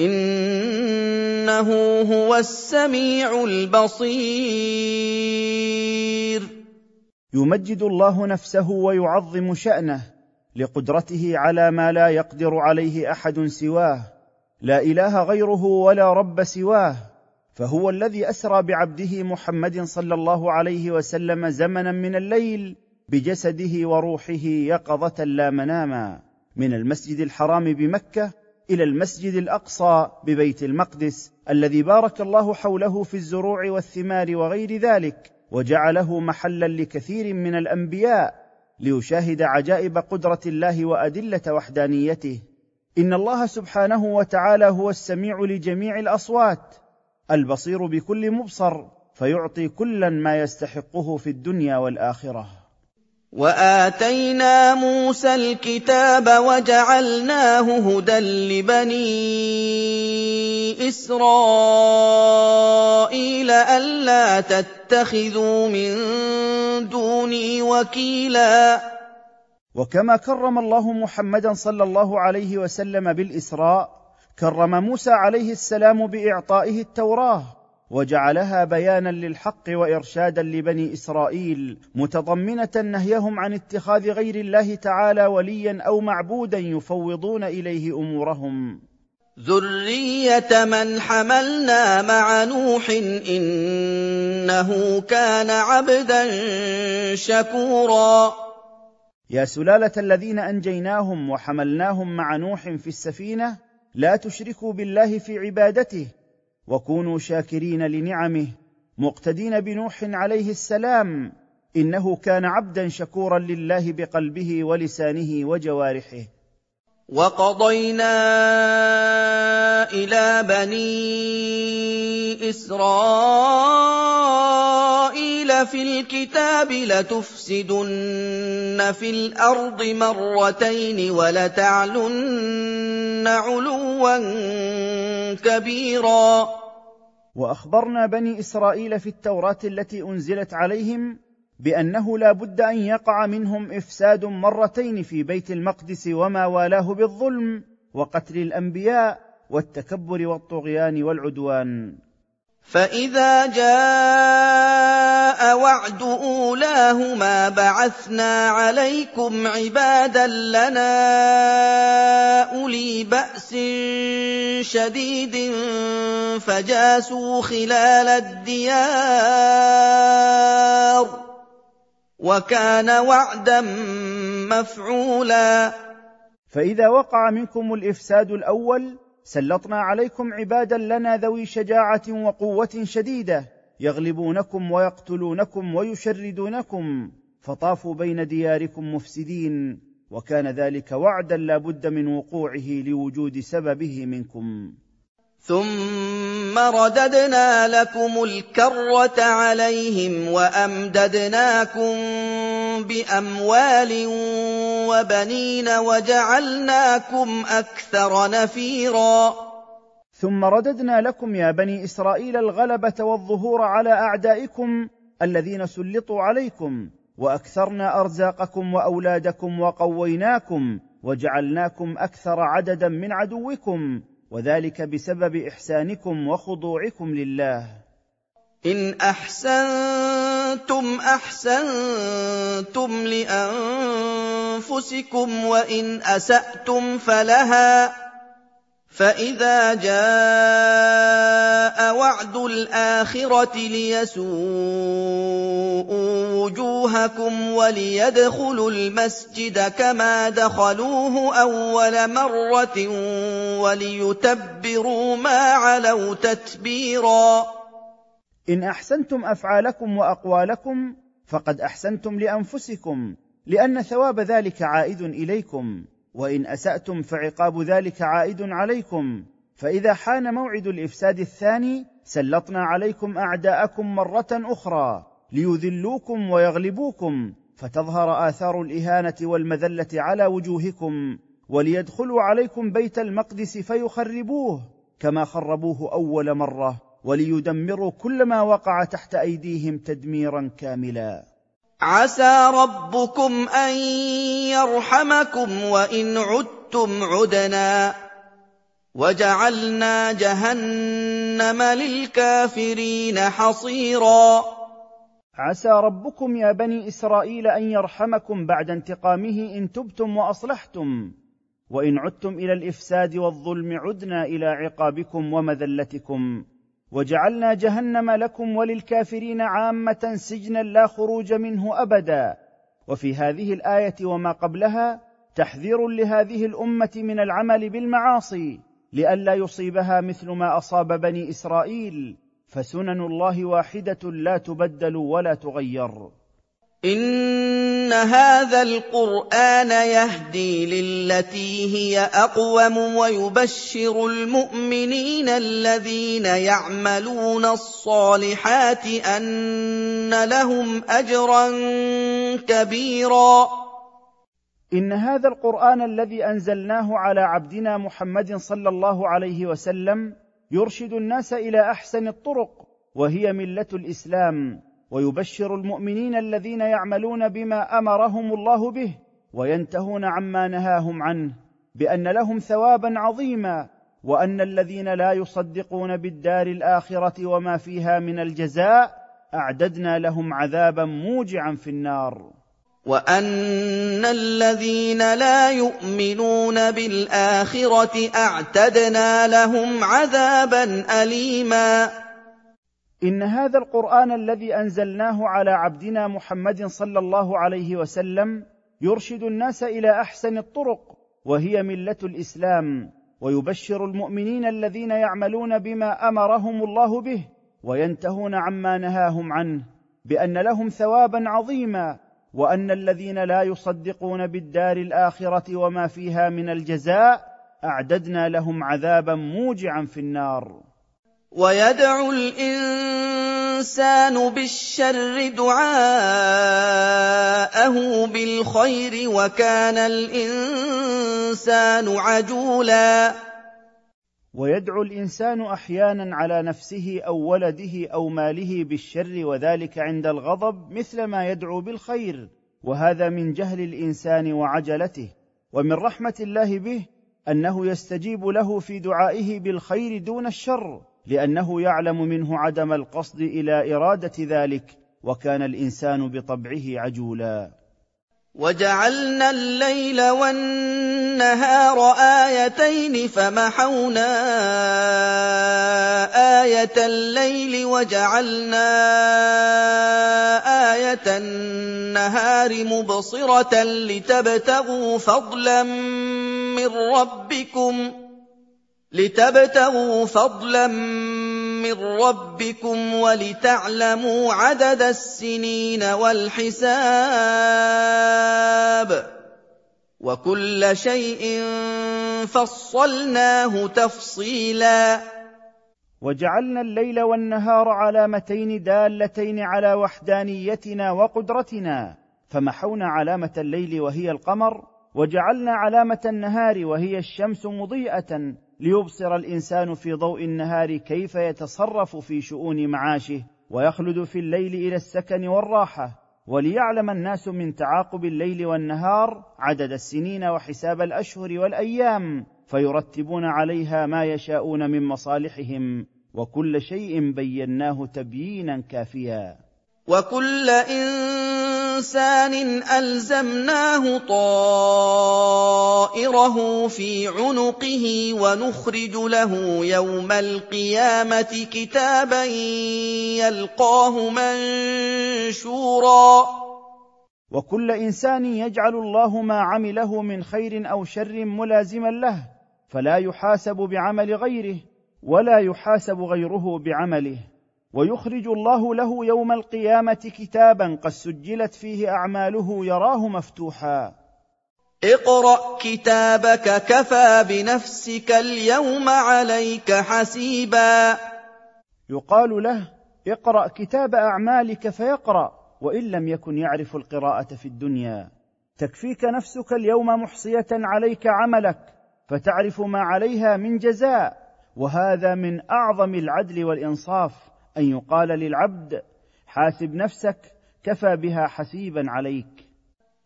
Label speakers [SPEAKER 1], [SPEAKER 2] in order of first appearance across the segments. [SPEAKER 1] إِنَّهُ هُوَ السَّمِيعُ الْبَصِيرُ
[SPEAKER 2] يمجد الله نفسه ويعظم شأنه لقدرته على ما لا يقدر عليه أحد سواه لا إله غيره ولا رب سواه فهو الذي أسرى بعبده محمد صلى الله عليه وسلم زمنا من الليل بجسده وروحه يقظة لا مناما من المسجد الحرام بمكة الى المسجد الاقصى ببيت المقدس الذي بارك الله حوله في الزروع والثمار وغير ذلك وجعله محلا لكثير من الانبياء ليشاهد عجائب قدره الله وادله وحدانيته ان الله سبحانه وتعالى هو السميع لجميع الاصوات البصير بكل مبصر فيعطي كلا ما يستحقه في الدنيا والاخره
[SPEAKER 1] واتينا موسى الكتاب وجعلناه هدى لبني اسرائيل الا تتخذوا من دوني وكيلا
[SPEAKER 2] وكما كرم الله محمدا صلى الله عليه وسلم بالاسراء كرم موسى عليه السلام باعطائه التوراه وجعلها بيانا للحق وارشادا لبني اسرائيل متضمنه نهيهم عن اتخاذ غير الله تعالى وليا او معبودا يفوضون اليه امورهم
[SPEAKER 1] ذريه من حملنا مع نوح انه كان عبدا شكورا
[SPEAKER 2] يا سلاله الذين انجيناهم وحملناهم مع نوح في السفينه لا تشركوا بالله في عبادته وكونوا شاكرين لنعمه مقتدين بنوح عليه السلام انه كان عبدا شكورا لله بقلبه ولسانه وجوارحه
[SPEAKER 1] وقضينا الى بني اسرائيل في الكتاب لتفسدن في الارض مرتين ولتعلن علوا كبيرا
[SPEAKER 2] واخبرنا بني اسرائيل في التوراه التي انزلت عليهم بانه لا بد ان يقع منهم افساد مرتين في بيت المقدس وما والاه بالظلم وقتل الانبياء والتكبر والطغيان والعدوان
[SPEAKER 1] فَإِذَا جَاءَ وَعْدُ أُولَاهُمَا بَعَثْنَا عَلَيْكُمْ عِبَادًا لَّنَا أُولِي بَأْسٍ شَدِيدٍ فَجَاسُوا خِلَالَ الدِّيَارِ ۚ وَكَانَ وَعْدًا مَّفْعُولًا
[SPEAKER 2] فَإِذَا وَقَعَ مِنكُمُ الْإِفْسَادُ الْأَوَّلُ سلطنا عليكم عبادا لنا ذوي شجاعه وقوه شديده يغلبونكم ويقتلونكم ويشردونكم فطافوا بين دياركم مفسدين وكان ذلك وعدا لا بد من وقوعه لوجود سببه منكم
[SPEAKER 1] ثم رددنا لكم الكره عليهم وامددناكم باموال وبنين وجعلناكم اكثر نفيرا
[SPEAKER 2] ثم رددنا لكم يا بني اسرائيل الغلبه والظهور على اعدائكم الذين سلطوا عليكم واكثرنا ارزاقكم واولادكم وقويناكم وجعلناكم اكثر عددا من عدوكم وذلك بسبب احسانكم وخضوعكم لله
[SPEAKER 1] ان احسنتم احسنتم لانفسكم وان اساتم فلها فَإِذَا جَاءَ وَعْدُ الْآخِرَةِ لِيَسُوءُوا وُجُوهَكُمْ وَلِيَدْخُلُوا الْمَسْجِدَ كَمَا دَخَلُوهُ أَوَّلَ مَرَّةٍ وَلِيُتَبِّرُوا مَا عَلَوْا تَتْبِيرًا
[SPEAKER 2] إِنْ أَحْسَنْتُمْ أَفْعَالَكُمْ وَأَقْوَالَكُمْ فَقَدْ أَحْسَنْتُمْ لِأَنفُسِكُمْ لأن ثواب ذلك عائد إليكم وان اساتم فعقاب ذلك عائد عليكم فاذا حان موعد الافساد الثاني سلطنا عليكم اعداءكم مره اخرى ليذلوكم ويغلبوكم فتظهر اثار الاهانه والمذله على وجوهكم وليدخلوا عليكم بيت المقدس فيخربوه كما خربوه اول مره وليدمروا كل ما وقع تحت ايديهم تدميرا كاملا
[SPEAKER 1] عَسَىٰ رَبُّكُمْ أَن يَرْحَمَكُمْ وَإِنْ عُدتُّمْ عُدْنَا ۘ وَجَعَلْنَا جَهَنَّمَ لِلْكَافِرِينَ حَصِيرًا
[SPEAKER 2] عسى ربكم يا بني اسرائيل ان يرحمكم بعد انتقامه ان تبتم واصلحتم وان عدتم الى الافساد والظلم عدنا الى عقابكم ومذلتكم وجعلنا جهنم لكم وللكافرين عامه سجنا لا خروج منه ابدا وفي هذه الايه وما قبلها تحذير لهذه الامه من العمل بالمعاصي لئلا يصيبها مثل ما اصاب بني اسرائيل فسنن الله واحده لا تبدل ولا تغير
[SPEAKER 1] ان هذا القران يهدي للتي هي اقوم ويبشر المؤمنين الذين يعملون الصالحات ان لهم اجرا كبيرا
[SPEAKER 2] ان هذا القران الذي انزلناه على عبدنا محمد صلى الله عليه وسلم يرشد الناس الى احسن الطرق وهي مله الاسلام ويبشر المؤمنين الذين يعملون بما امرهم الله به وينتهون عما نهاهم عنه بان لهم ثوابا عظيما وان الذين لا يصدقون بالدار الاخره وما فيها من الجزاء اعددنا لهم عذابا موجعا في النار
[SPEAKER 1] وان الذين لا يؤمنون بالاخره اعتدنا لهم عذابا اليما
[SPEAKER 2] ان هذا القران الذي انزلناه على عبدنا محمد صلى الله عليه وسلم يرشد الناس الى احسن الطرق وهي مله الاسلام ويبشر المؤمنين الذين يعملون بما امرهم الله به وينتهون عما نهاهم عنه بان لهم ثوابا عظيما وان الذين لا يصدقون بالدار الاخره وما فيها من الجزاء اعددنا لهم عذابا موجعا في النار
[SPEAKER 1] وَيَدْعُ الْإِنسَانُ بِالشَّرِّ دُعَاءَهُ بِالْخَيْرِ ۖ وَكَانَ الْإِنسَانُ عَجُولًا
[SPEAKER 2] ويدعو الانسان احيانا على نفسه او ولده او ماله بالشر وذلك عند الغضب مثل ما يدعو بالخير وهذا من جهل الانسان وعجلته ومن رحمه الله به انه يستجيب له في دعائه بالخير دون الشر لانه يعلم منه عدم القصد الى اراده ذلك وكان الانسان بطبعه عجولا
[SPEAKER 1] وجعلنا الليل والنهار ايتين فمحونا ايه الليل وجعلنا ايه النهار مبصره لتبتغوا فضلا من ربكم لتبتغوا فضلا من ربكم ولتعلموا عدد السنين والحساب وكل شيء فصلناه تفصيلا
[SPEAKER 2] وجعلنا الليل والنهار علامتين دالتين على وحدانيتنا وقدرتنا فمحونا علامه الليل وهي القمر وجعلنا علامه النهار وهي الشمس مضيئه ليبصر الانسان في ضوء النهار كيف يتصرف في شؤون معاشه ويخلد في الليل الى السكن والراحه وليعلم الناس من تعاقب الليل والنهار عدد السنين وحساب الاشهر والايام فيرتبون عليها ما يشاءون من مصالحهم وكل شيء بيناه تبيينا كافيا
[SPEAKER 1] وكل انسان الزمناه طائره في عنقه ونخرج له يوم القيامه كتابا يلقاه منشورا
[SPEAKER 2] وكل انسان يجعل الله ما عمله من خير او شر ملازما له فلا يحاسب بعمل غيره ولا يحاسب غيره بعمله ويخرج الله له يوم القيامه كتابا قد سجلت فيه اعماله يراه مفتوحا
[SPEAKER 1] اقرا كتابك كفى بنفسك اليوم عليك حسيبا
[SPEAKER 2] يقال له اقرا كتاب اعمالك فيقرا وان لم يكن يعرف القراءه في الدنيا تكفيك نفسك اليوم محصيه عليك عملك فتعرف ما عليها من جزاء وهذا من اعظم العدل والانصاف ان يقال للعبد حاسب نفسك كفى بها حسيبا عليك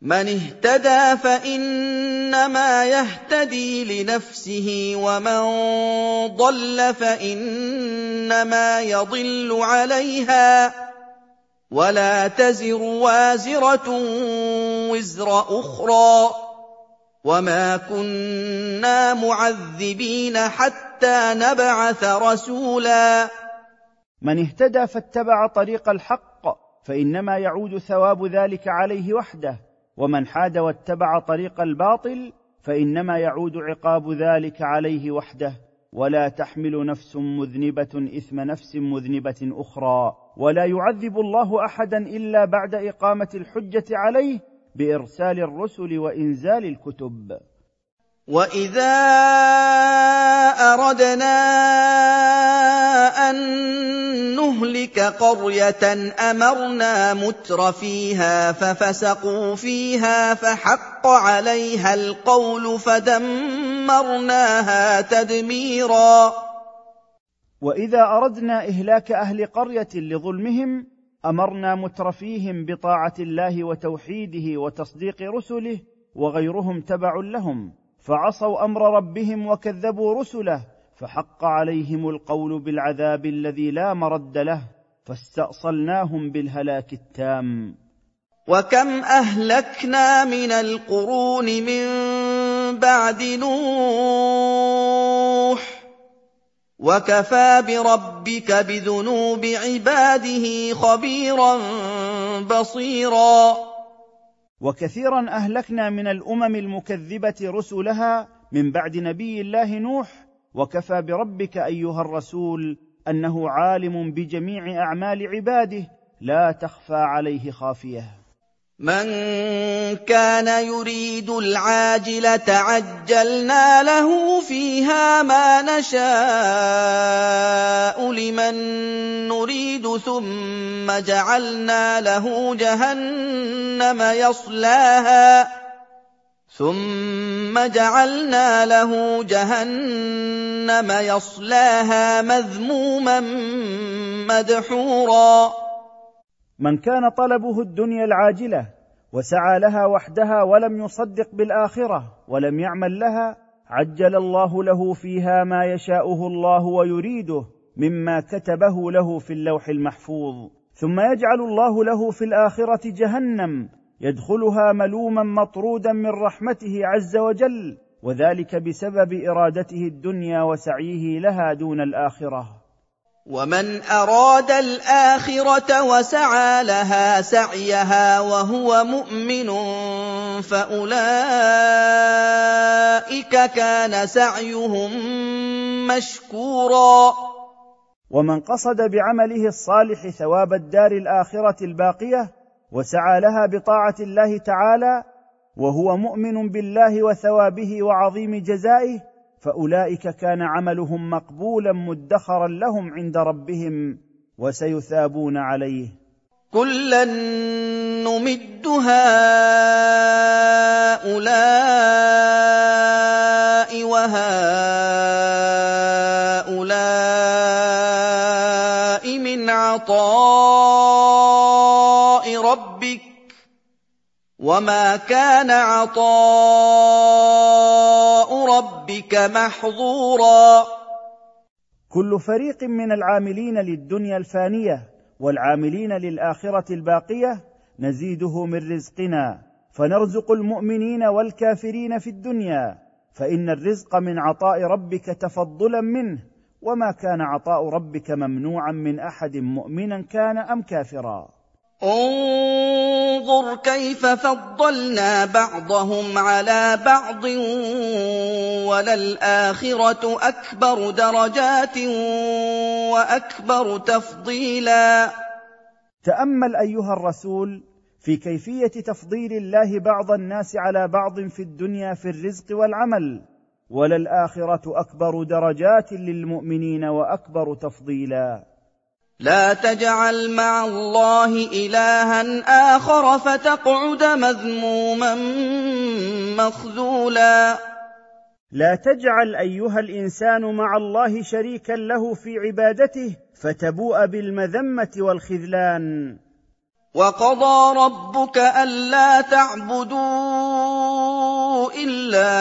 [SPEAKER 1] من اهتدى فانما يهتدي لنفسه ومن ضل فانما يضل عليها ولا تزر وازره وزر اخرى وما كنا معذبين حتى نبعث رسولا
[SPEAKER 2] من اهتدى فاتبع طريق الحق فانما يعود ثواب ذلك عليه وحده ومن حاد واتبع طريق الباطل فانما يعود عقاب ذلك عليه وحده ولا تحمل نفس مذنبه اثم نفس مذنبه اخرى ولا يعذب الله احدا الا بعد اقامه الحجه عليه بارسال الرسل وانزال الكتب
[SPEAKER 1] واذا اردنا ان نهلك قريه امرنا متر فيها ففسقوا فيها فحق عليها القول فدمرناها تدميرا
[SPEAKER 2] واذا اردنا اهلاك اهل قريه لظلمهم امرنا مترفيهم بطاعه الله وتوحيده وتصديق رسله وغيرهم تبع لهم فعصوا امر ربهم وكذبوا رسله فحق عليهم القول بالعذاب الذي لا مرد له فاستأصلناهم بالهلاك التام
[SPEAKER 1] وكم أهلكنا من القرون من بعد نوح وكفى بربك بذنوب عباده خبيرا بصيرا
[SPEAKER 2] وكثيرا اهلكنا من الامم المكذبه رسلها من بعد نبي الله نوح وكفى بربك ايها الرسول انه عالم بجميع اعمال عباده لا تخفى عليه خافيه
[SPEAKER 1] من كان يريد العاجله عجلنا له فيها ما نشاء لمن نريد ثم جعلنا له جهنم يصلاها ثُمَّ جَعَلْنَا لَهُ جَهَنَّمَ يَصْلَاهَا مَذْمُومًا مَدْحُورًا
[SPEAKER 2] من كان طلبه الدنيا العاجله وسعى لها وحدها ولم يصدق بالاخره ولم يعمل لها عجل الله له فيها ما يشاءه الله ويريده مما كتبه له في اللوح المحفوظ ثم يجعل الله له في الاخره جهنم يدخلها ملوما مطرودا من رحمته عز وجل وذلك بسبب ارادته الدنيا وسعيه لها دون الاخره
[SPEAKER 1] ومن اراد الاخره وسعى لها سعيها وهو مؤمن فاولئك كان سعيهم مشكورا
[SPEAKER 2] ومن قصد بعمله الصالح ثواب الدار الاخره الباقيه وسعى لها بطاعه الله تعالى وهو مؤمن بالله وثوابه وعظيم جزائه فاولئك كان عملهم مقبولا مدخرا لهم عند ربهم وسيثابون عليه
[SPEAKER 1] كلا نمد هؤلاء وهؤلاء وما كان عطاء ربك محظورا
[SPEAKER 2] كل فريق من العاملين للدنيا الفانيه والعاملين للاخره الباقيه نزيده من رزقنا فنرزق المؤمنين والكافرين في الدنيا فان الرزق من عطاء ربك تفضلا منه وما كان عطاء ربك ممنوعا من احد مؤمنا كان ام كافرا
[SPEAKER 1] انظر كيف فضلنا بعضهم على بعض وللاخره اكبر درجات واكبر تفضيلا
[SPEAKER 2] تامل ايها الرسول في كيفيه تفضيل الله بعض الناس على بعض في الدنيا في الرزق والعمل وللاخره اكبر درجات للمؤمنين واكبر تفضيلا
[SPEAKER 1] لَّا تَجْعَلْ مَعَ اللَّهِ إِلَٰهًا آخَرَ فَتَقْعُدَ مَذْمُومًا مَّخْذُولًا
[SPEAKER 2] لا تجعل ايها الانسان مع الله شريكا له في عبادته فتبوء بالمذمه والخذلان
[SPEAKER 1] وقضى ربك الا تعبدوا الا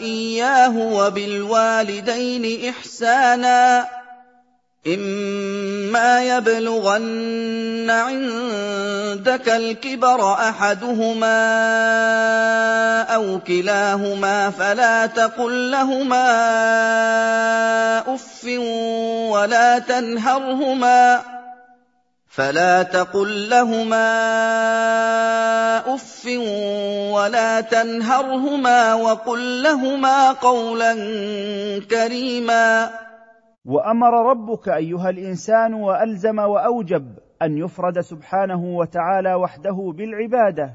[SPEAKER 1] اياه وبالوالدين احسانا إما يبلغن عندك الكبر أحدهما أو كلاهما فلا تقل لهما أف ولا تنهرهما فلا تقل لهما اف ولا تنهرهما وقل لهما قولا كريما
[SPEAKER 2] وامر ربك ايها الانسان والزم واوجب ان يفرد سبحانه وتعالى وحده بالعباده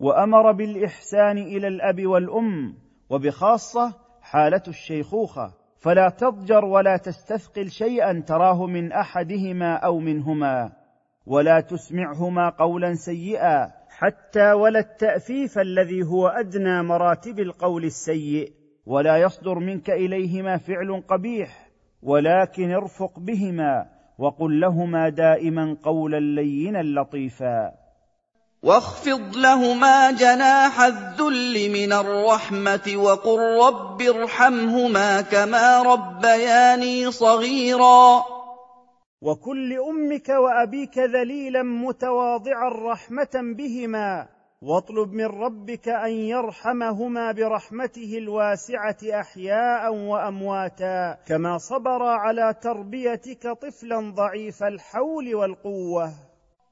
[SPEAKER 2] وامر بالاحسان الى الاب والام وبخاصه حاله الشيخوخه فلا تضجر ولا تستثقل شيئا تراه من احدهما او منهما ولا تسمعهما قولا سيئا حتى ولا التافيف الذي هو ادنى مراتب القول السيء ولا يصدر منك اليهما فعل قبيح ولكن ارفق بهما وقل لهما دائما قولا لينا لطيفا
[SPEAKER 1] واخفض لهما جناح الذل من الرحمه وقل رب ارحمهما كما ربياني صغيرا
[SPEAKER 2] وكن لامك وابيك ذليلا متواضعا رحمه بهما واطلب من ربك ان يرحمهما برحمته الواسعه احياء وامواتا كما صبرا على تربيتك طفلا ضعيف الحول والقوه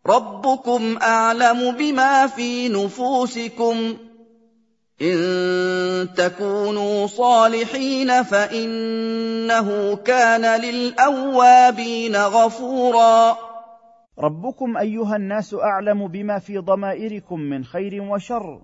[SPEAKER 1] ربكم اعلم بما في نفوسكم ان تكونوا صالحين فانه كان للاوابين غفورا
[SPEAKER 2] ربكم ايها الناس اعلم بما في ضمائركم من خير وشر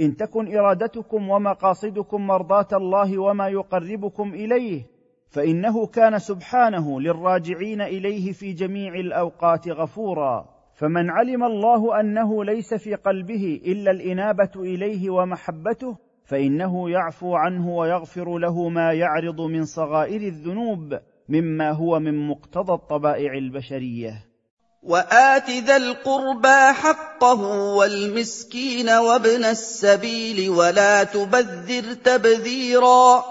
[SPEAKER 2] ان تكن ارادتكم ومقاصدكم مرضاه الله وما يقربكم اليه فانه كان سبحانه للراجعين اليه في جميع الاوقات غفورا فمن علم الله انه ليس في قلبه الا الانابه اليه ومحبته فانه يعفو عنه ويغفر له ما يعرض من صغائر الذنوب مما هو من مقتضى الطبائع البشريه
[SPEAKER 1] وآت ذا القربى حقه والمسكين وابن السبيل ولا تبذر تبذيرا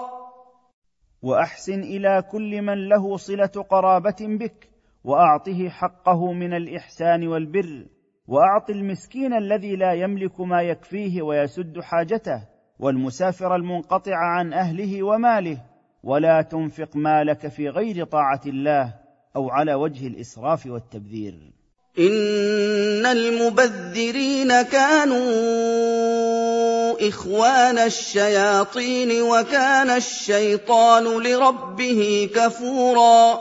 [SPEAKER 2] وأحسن إلى كل من له صلة قرابة بك وأعطه حقه من الإحسان والبر وأعط المسكين الذي لا يملك ما يكفيه ويسد حاجته والمسافر المنقطع عن أهله وماله ولا تنفق مالك في غير طاعة الله او على وجه الاسراف والتبذير
[SPEAKER 1] ان المبذرين كانوا اخوان الشياطين وكان الشيطان لربه كفورا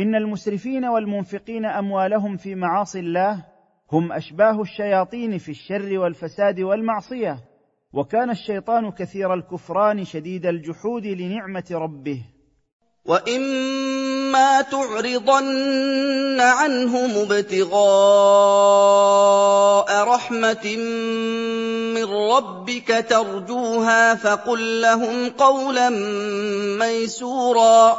[SPEAKER 2] ان المسرفين والمنفقين اموالهم في معاصي الله هم اشباه الشياطين في الشر والفساد والمعصيه وكان الشيطان كثير الكفران شديد الجحود لنعمه ربه
[SPEAKER 1] وَإِمَّا تُعْرِضَنَّ عَنْهُمُ ابْتِغَاءَ رَحْمَةٍ مِّن رَّبِّكَ تَرْجُوهَا فَقُل لَّهُمْ قَوْلًا مَّيْسُورًا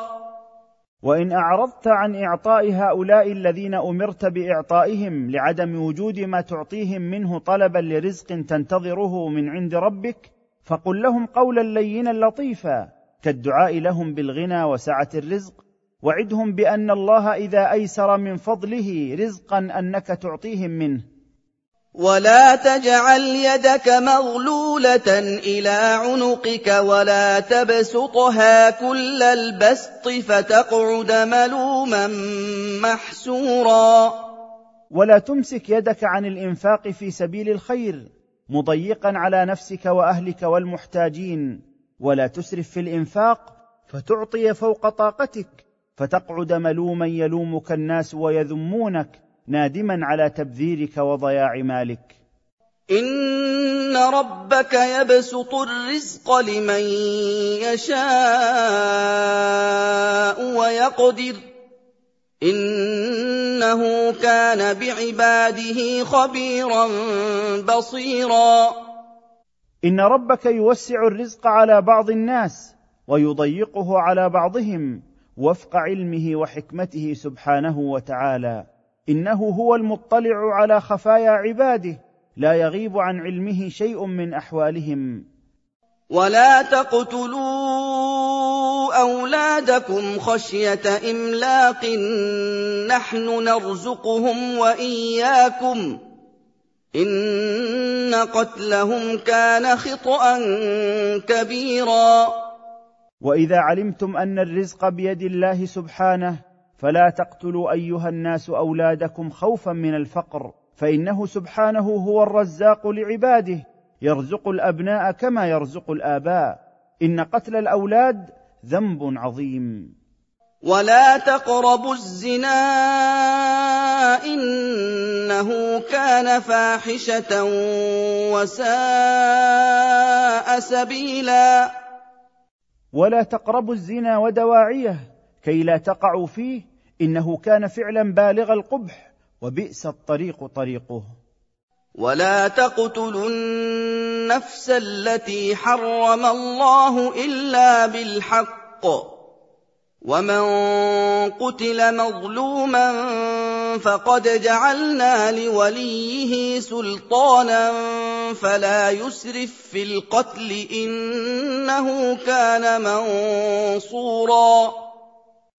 [SPEAKER 2] وان اعرضت عن اعطاء هؤلاء الذين امرت باعطائهم لعدم وجود ما تعطيهم منه طلبا لرزق تنتظره من عند ربك فقل لهم قولا لينا لطيفا كالدعاء لهم بالغنى وسعه الرزق وعدهم بان الله اذا ايسر من فضله رزقا انك تعطيهم منه
[SPEAKER 1] ولا تجعل يدك مغلوله الى عنقك ولا تبسطها كل البسط فتقعد ملوما محسورا
[SPEAKER 2] ولا تمسك يدك عن الانفاق في سبيل الخير مضيقا على نفسك واهلك والمحتاجين ولا تسرف في الانفاق فتعطي فوق طاقتك فتقعد ملوما يلومك الناس ويذمونك نادما على تبذيرك وضياع مالك
[SPEAKER 1] ان ربك يبسط الرزق لمن يشاء ويقدر انه كان بعباده خبيرا بصيرا
[SPEAKER 2] ان ربك يوسع الرزق على بعض الناس ويضيقه على بعضهم وفق علمه وحكمته سبحانه وتعالى انه هو المطلع على خفايا عباده لا يغيب عن علمه شيء من احوالهم
[SPEAKER 1] ولا تقتلوا اولادكم خشيه املاق نحن نرزقهم واياكم إن قتلهم كان خطأ كبيرا
[SPEAKER 2] وإذا علمتم أن الرزق بيد الله سبحانه فلا تقتلوا أيها الناس أولادكم خوفا من الفقر فإنه سبحانه هو الرزاق لعباده يرزق الأبناء كما يرزق الآباء إن قتل الأولاد ذنب عظيم
[SPEAKER 1] ولا تقربوا الزنا انه كان فاحشه وساء سبيلا
[SPEAKER 2] ولا تقربوا الزنا ودواعيه كي لا تقعوا فيه انه كان فعلا بالغ القبح وبئس الطريق طريقه
[SPEAKER 1] ولا تقتلوا النفس التي حرم الله الا بالحق وَمَن قُتِلَ مَظْلُومًا فَقَدْ جَعَلْنَا لِوَلِيِّهِ سُلْطَانًا فَلَا يُسْرِف فِّي الْقَتْلِ ۖ إِنَّهُ كَانَ مَنصُورًا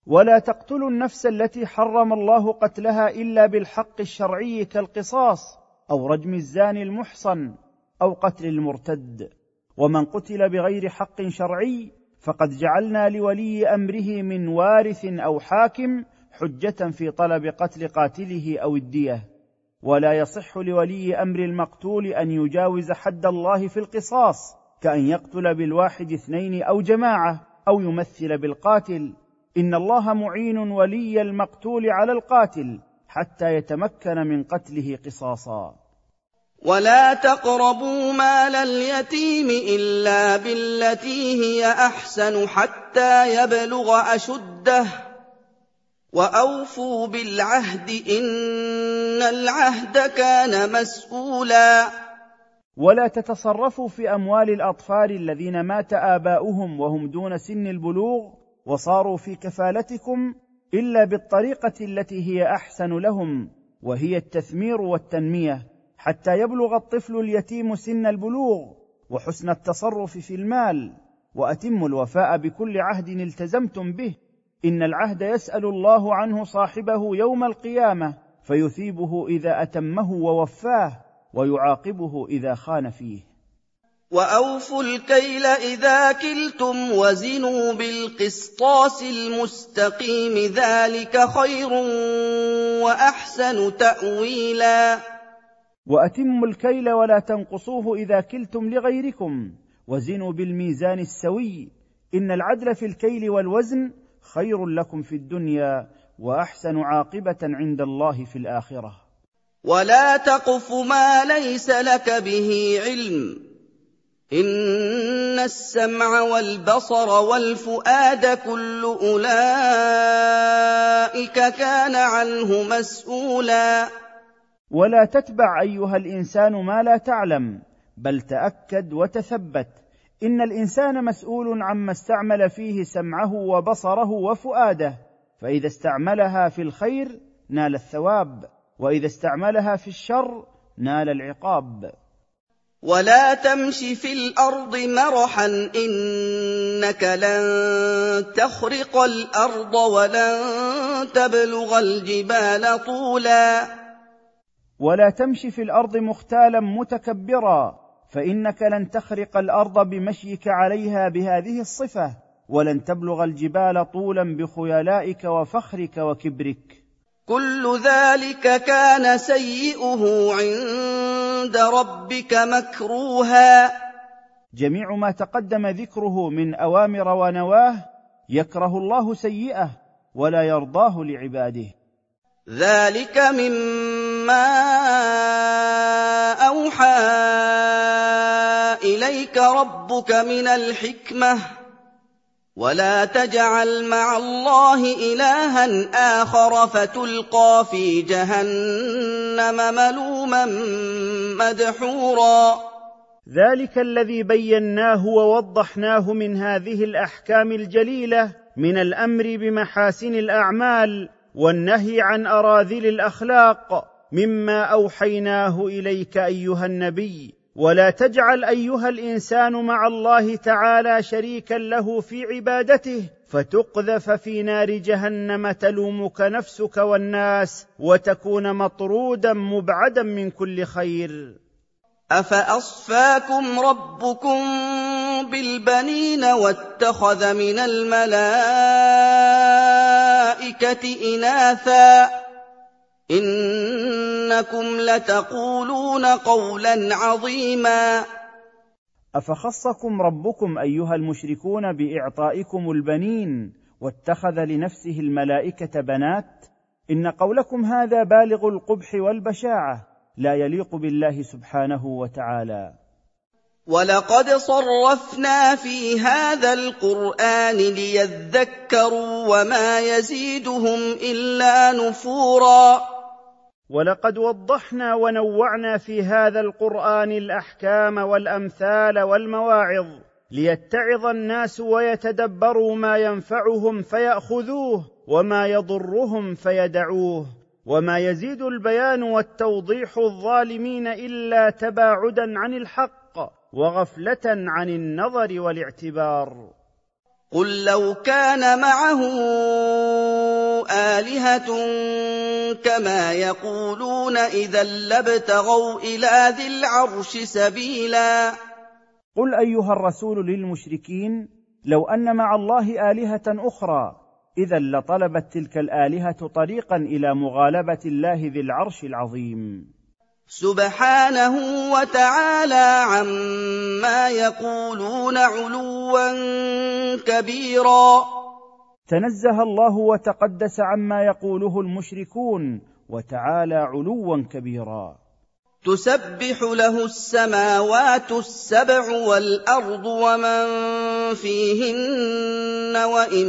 [SPEAKER 2] ولا تقتلوا النفس التي حرم الله قتلها الا بالحق الشرعي كالقصاص او رجم الزاني المحصن او قتل المرتد ومن قتل بغير حق شرعي فقد جعلنا لولي امره من وارث او حاكم حجه في طلب قتل قاتله او الديه ولا يصح لولي امر المقتول ان يجاوز حد الله في القصاص كان يقتل بالواحد اثنين او جماعه او يمثل بالقاتل ان الله معين ولي المقتول على القاتل حتى يتمكن من قتله قصاصا
[SPEAKER 1] ولا تقربوا مال اليتيم الا بالتي هي احسن حتى يبلغ اشده واوفوا بالعهد ان العهد كان مسؤولا
[SPEAKER 2] ولا تتصرفوا في اموال الاطفال الذين مات اباؤهم وهم دون سن البلوغ وصاروا في كفالتكم الا بالطريقه التي هي احسن لهم وهي التثمير والتنميه حتى يبلغ الطفل اليتيم سن البلوغ وحسن التصرف في المال واتموا الوفاء بكل عهد التزمتم به ان العهد يسال الله عنه صاحبه يوم القيامه فيثيبه اذا اتمه ووفاه ويعاقبه اذا خان فيه
[SPEAKER 1] واوفوا الكيل اذا كلتم وزنوا بالقسطاس المستقيم ذلك خير واحسن تاويلا
[SPEAKER 2] واتموا الكيل ولا تنقصوه اذا كلتم لغيركم وزنوا بالميزان السوي ان العدل في الكيل والوزن خير لكم في الدنيا واحسن عاقبه عند الله في الاخره
[SPEAKER 1] ولا تقف ما ليس لك به علم ان السمع والبصر والفؤاد كل اولئك كان عنه مسؤولا
[SPEAKER 2] ولا تتبع ايها الانسان ما لا تعلم بل تاكد وتثبت ان الانسان مسؤول عما استعمل فيه سمعه وبصره وفؤاده فاذا استعملها في الخير نال الثواب واذا استعملها في الشر نال العقاب
[SPEAKER 1] ولا تمش في الارض مرحا انك لن تخرق الارض ولن تبلغ الجبال طولا
[SPEAKER 2] ولا تمش في الارض مختالا متكبرا فانك لن تخرق الارض بمشيك عليها بهذه الصفه ولن تبلغ الجبال طولا بخيلائك وفخرك وكبرك
[SPEAKER 1] كل ذلك كان سيئه عند ربك مكروها
[SPEAKER 2] جميع ما تقدم ذكره من اوامر ونواه يكره الله سيئه ولا يرضاه لعباده
[SPEAKER 1] ذلك مما مَا أَوْحَىٰ إِلَيْكَ رَبُّكَ مِنَ الْحِكْمَةِ ۗ وَلَا تَجْعَلْ مَعَ اللَّهِ إِلَٰهًا آخَرَ فَتُلْقَىٰ فِي جَهَنَّمَ مَلُومًا مَّدْحُورًا
[SPEAKER 2] ذلك الذي بيناه ووضحناه من هذه الاحكام الجليله من الامر بمحاسن الاعمال والنهي عن اراذل الاخلاق مما اوحيناه اليك ايها النبي ولا تجعل ايها الانسان مع الله تعالى شريكا له في عبادته فتقذف في نار جهنم تلومك نفسك والناس وتكون مطرودا مبعدا من كل خير
[SPEAKER 1] افاصفاكم ربكم بالبنين واتخذ من الملائكه اناثا انكم لتقولون قولا عظيما
[SPEAKER 2] افخصكم ربكم ايها المشركون باعطائكم البنين واتخذ لنفسه الملائكه بنات ان قولكم هذا بالغ القبح والبشاعه لا يليق بالله سبحانه وتعالى
[SPEAKER 1] ولقد صرفنا في هذا القران ليذكروا وما يزيدهم الا نفورا
[SPEAKER 2] ولقد وضحنا ونوعنا في هذا القران الاحكام والامثال والمواعظ ليتعظ الناس ويتدبروا ما ينفعهم فياخذوه وما يضرهم فيدعوه وما يزيد البيان والتوضيح الظالمين الا تباعدا عن الحق وغفله عن النظر والاعتبار
[SPEAKER 1] قل لو كان معه آلهة كما يقولون إذا لابتغوا إلى ذي العرش سبيلا
[SPEAKER 2] قل أيها الرسول للمشركين لو أن مع الله آلهة أخرى إذا لطلبت تلك الآلهة طريقا إلى مغالبة الله ذي العرش العظيم
[SPEAKER 1] سبحانه وتعالى عما يقولون علوا كبيرا
[SPEAKER 2] تنزه الله وتقدس عما يقوله المشركون وتعالى علوا كبيرا
[SPEAKER 1] تسبح له السماوات السبع والارض ومن فيهن وان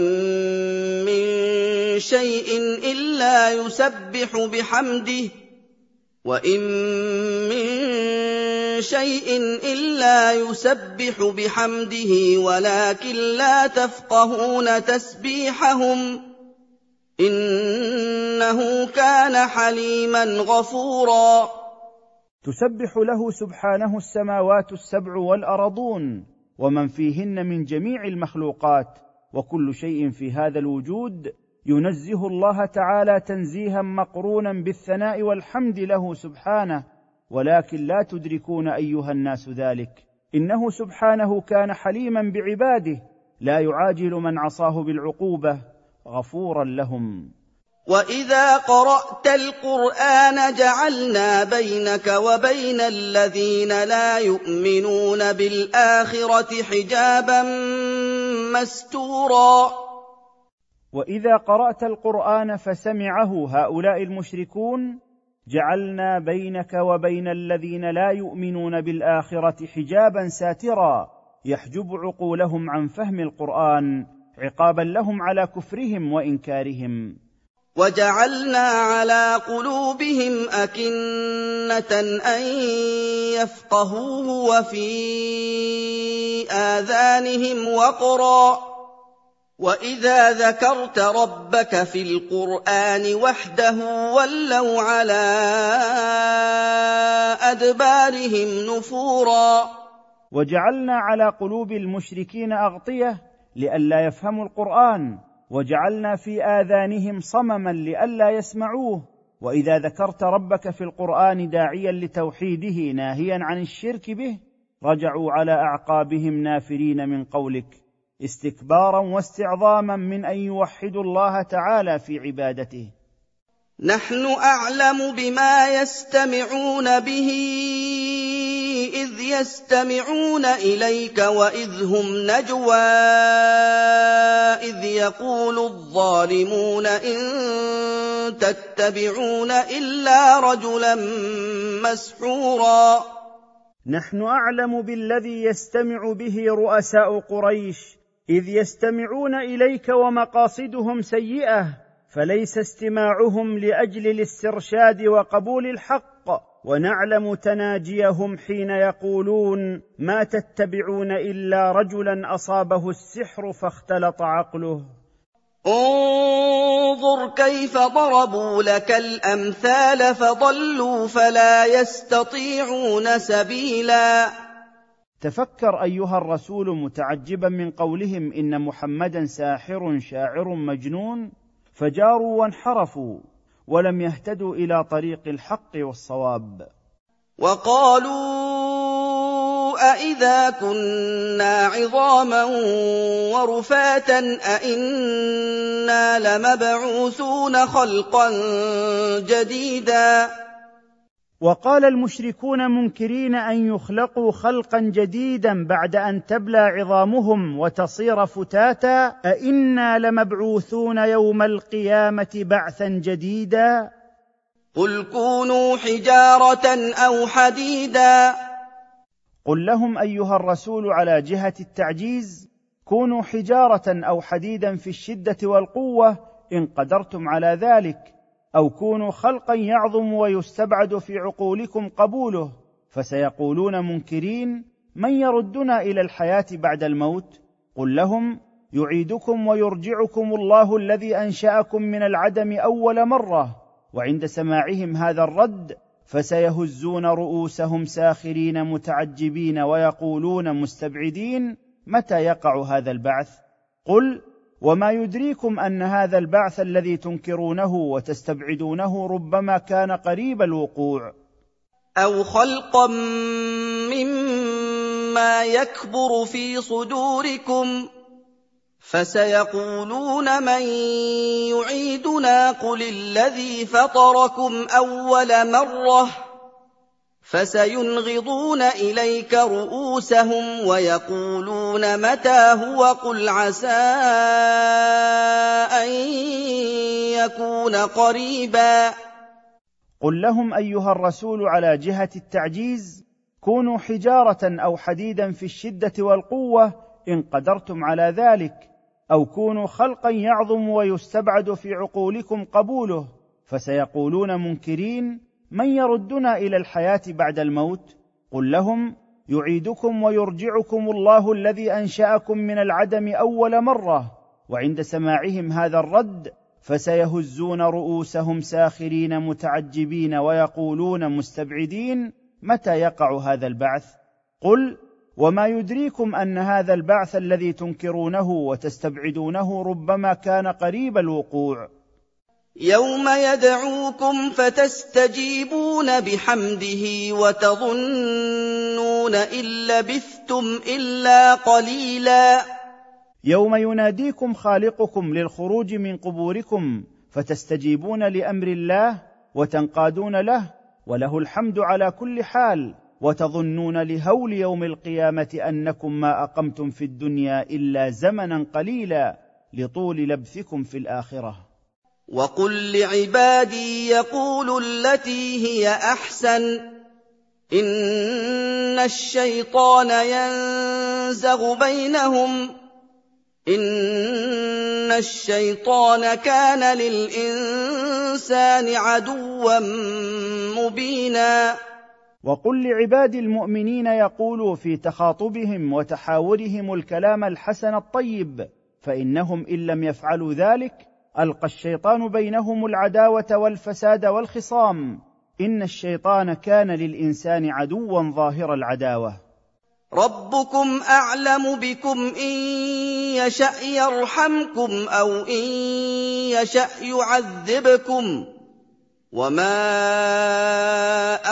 [SPEAKER 1] من شيء الا يسبح بحمده وان من شيء إلا يسبح بحمده ولكن لا تفقهون تسبيحهم إنه كان حليما غفورا
[SPEAKER 2] تسبح له سبحانه السماوات السبع والأرضون ومن فيهن من جميع المخلوقات وكل شيء في هذا الوجود ينزه الله تعالى تنزيها مقرونا بالثناء والحمد له سبحانه ولكن لا تدركون ايها الناس ذلك انه سبحانه كان حليما بعباده لا يعاجل من عصاه بالعقوبه غفورا لهم
[SPEAKER 1] واذا قرات القران جعلنا بينك وبين الذين لا يؤمنون بالاخره حجابا مستورا
[SPEAKER 2] واذا قرات القران فسمعه هؤلاء المشركون جعلنا بينك وبين الذين لا يؤمنون بالاخره حجابا ساترا يحجب عقولهم عن فهم القران عقابا لهم على كفرهم وانكارهم
[SPEAKER 1] وجعلنا على قلوبهم اكنه ان يفقهوه وفي اذانهم وقرا واذا ذكرت ربك في القران وحده ولوا على ادبارهم نفورا
[SPEAKER 2] وجعلنا على قلوب المشركين اغطيه لئلا يفهموا القران وجعلنا في اذانهم صمما لئلا يسمعوه واذا ذكرت ربك في القران داعيا لتوحيده ناهيا عن الشرك به رجعوا على اعقابهم نافرين من قولك استكبارا واستعظاما من ان يوحدوا الله تعالى في عبادته
[SPEAKER 1] نحن اعلم بما يستمعون به اذ يستمعون اليك واذ هم نجوى اذ يقول الظالمون ان تتبعون الا رجلا مسحورا
[SPEAKER 2] نحن اعلم بالذي يستمع به رؤساء قريش اذ يستمعون اليك ومقاصدهم سيئه فليس استماعهم لاجل الاسترشاد وقبول الحق ونعلم تناجيهم حين يقولون ما تتبعون الا رجلا اصابه السحر فاختلط عقله
[SPEAKER 1] انظر كيف ضربوا لك الامثال فضلوا فلا يستطيعون سبيلا
[SPEAKER 2] تفكر ايها الرسول متعجبا من قولهم ان محمدا ساحر شاعر مجنون فجاروا وانحرفوا ولم يهتدوا الى طريق الحق والصواب
[SPEAKER 1] وقالوا أإذا كنا عظاما ورفاتا أإنا لمبعوثون خلقا جديدا
[SPEAKER 2] وقال المشركون منكرين ان يخلقوا خلقا جديدا بعد ان تبلى عظامهم وتصير فتاتا ائنا لمبعوثون يوم القيامه بعثا جديدا
[SPEAKER 1] قل كونوا حجاره او حديدا
[SPEAKER 2] قل لهم ايها الرسول على جهه التعجيز كونوا حجاره او حديدا في الشده والقوه ان قدرتم على ذلك او كونوا خلقا يعظم ويستبعد في عقولكم قبوله فسيقولون منكرين من يردنا الى الحياه بعد الموت قل لهم يعيدكم ويرجعكم الله الذي انشاكم من العدم اول مره وعند سماعهم هذا الرد فسيهزون رؤوسهم ساخرين متعجبين ويقولون مستبعدين متى يقع هذا البعث قل وما يدريكم ان هذا البعث الذي تنكرونه وتستبعدونه ربما كان قريب الوقوع
[SPEAKER 1] او خلقا مما يكبر في صدوركم فسيقولون من يعيدنا قل الذي فطركم اول مره فسينغضون اليك رؤوسهم ويقولون متى هو قل عسى ان يكون قريبا
[SPEAKER 2] قل لهم ايها الرسول على جهه التعجيز كونوا حجاره او حديدا في الشده والقوه ان قدرتم على ذلك او كونوا خلقا يعظم ويستبعد في عقولكم قبوله فسيقولون منكرين من يردنا الى الحياه بعد الموت قل لهم يعيدكم ويرجعكم الله الذي انشاكم من العدم اول مره وعند سماعهم هذا الرد فسيهزون رؤوسهم ساخرين متعجبين ويقولون مستبعدين متى يقع هذا البعث قل وما يدريكم ان هذا البعث الذي تنكرونه وتستبعدونه ربما كان قريب الوقوع
[SPEAKER 1] يوم يدعوكم فتستجيبون بحمده وتظنون ان لبثتم الا قليلا
[SPEAKER 2] يوم يناديكم خالقكم للخروج من قبوركم فتستجيبون لامر الله وتنقادون له وله الحمد على كل حال وتظنون لهول يوم القيامه انكم ما اقمتم في الدنيا الا زمنا قليلا لطول لبثكم في الاخره
[SPEAKER 1] وَقُل لِّعِبَادِي يَقُولُوا الَّتِي هِيَ أَحْسَنُ ۚ إِنَّ الشَّيْطَانَ يَنزَغُ بَيْنَهُمْ ۚ إِنَّ الشَّيْطَانَ كَانَ لِلْإِنسَانِ عَدُوًّا مُّبِينًا
[SPEAKER 2] وقل لعبادي المؤمنين يقولوا في تخاطبهم وتحاورهم الكلام الحسن الطيب فانهم ان لم يفعلوا ذلك القى الشيطان بينهم العداوه والفساد والخصام ان الشيطان كان للانسان عدوا ظاهر العداوه
[SPEAKER 1] ربكم اعلم بكم ان يشا يرحمكم او ان يشا يعذبكم وما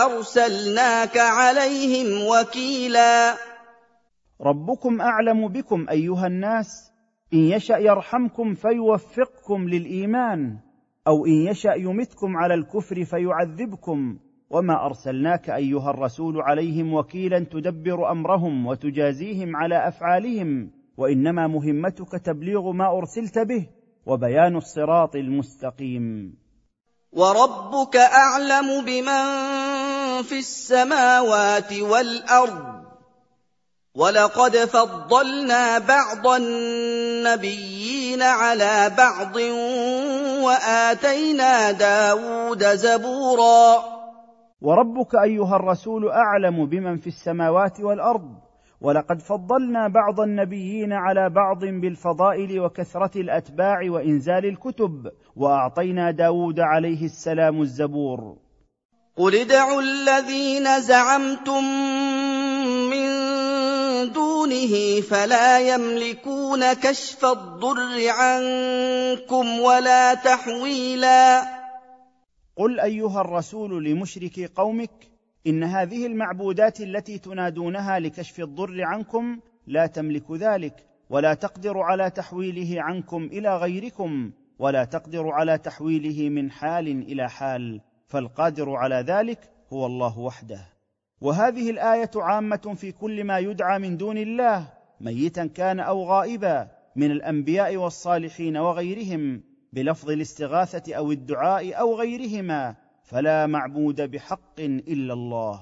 [SPEAKER 1] ارسلناك عليهم وكيلا
[SPEAKER 2] ربكم اعلم بكم ايها الناس ان يشا يرحمكم فيوفقكم للايمان او ان يشا يمتكم على الكفر فيعذبكم وما ارسلناك ايها الرسول عليهم وكيلا تدبر امرهم وتجازيهم على افعالهم وانما مهمتك تبليغ ما ارسلت به وبيان الصراط المستقيم
[SPEAKER 1] وربك اعلم بمن في السماوات والارض وَلَقَدْ فَضَّلْنَا بَعْضَ النَّبِيِّينَ عَلَىٰ بَعْضٍ وَآتَيْنَا دَاوُودَ زَبُورًا
[SPEAKER 2] وَرَبُّكَ أَيُّهَا الرَّسُولُ أَعْلَمُ بِمَنْ فِي السَّمَاوَاتِ وَالْأَرْضِ وَلَقَدْ فَضَّلْنَا بَعْضَ النَّبِيِّينَ عَلَىٰ بَعْضٍ بِالْفَضَائِلِ وَكَثْرَةِ الْأَتْبَاعِ وَإِنْزَالِ الْكُتُبِ وَأَعْطَيْنَا دَاوُودَ عَلَيْهِ السَّلَامُ الزَّبُورَ
[SPEAKER 1] قل ادعوا الذين زعمتم من دونه فلا يملكون كشف الضر عنكم ولا تحويلا
[SPEAKER 2] قل ايها الرسول لمشركي قومك ان هذه المعبودات التي تنادونها لكشف الضر عنكم لا تملك ذلك ولا تقدر على تحويله عنكم الى غيركم ولا تقدر على تحويله من حال الى حال فالقادر على ذلك هو الله وحده وهذه الايه عامه في كل ما يدعى من دون الله ميتا كان او غائبا من الانبياء والصالحين وغيرهم بلفظ الاستغاثه او الدعاء او غيرهما فلا معبود بحق الا الله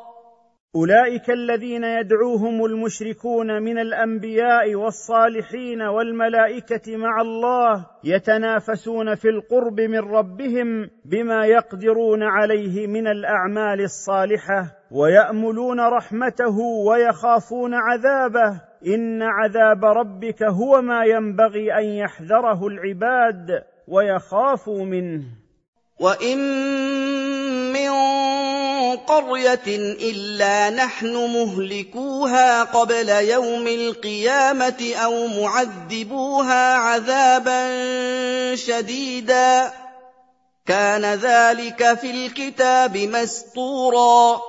[SPEAKER 2] اولئك الذين يدعوهم المشركون من الانبياء والصالحين والملائكه مع الله يتنافسون في القرب من ربهم بما يقدرون عليه من الاعمال الصالحه وياملون رحمته ويخافون عذابه ان عذاب ربك هو ما ينبغي ان يحذره العباد ويخافوا منه
[SPEAKER 1] وَإِن مِّن قَرْيَةٍ إِلَّا نَحْنُ مُهْلِكُوهَا قَبْلَ يَوْمِ الْقِيَامَةِ أَوْ مُعَذِّبُوهَا عَذَابًا شَدِيدًا ۚ كَانَ ذَٰلِكَ فِي الْكِتَابِ مَسْطُورًا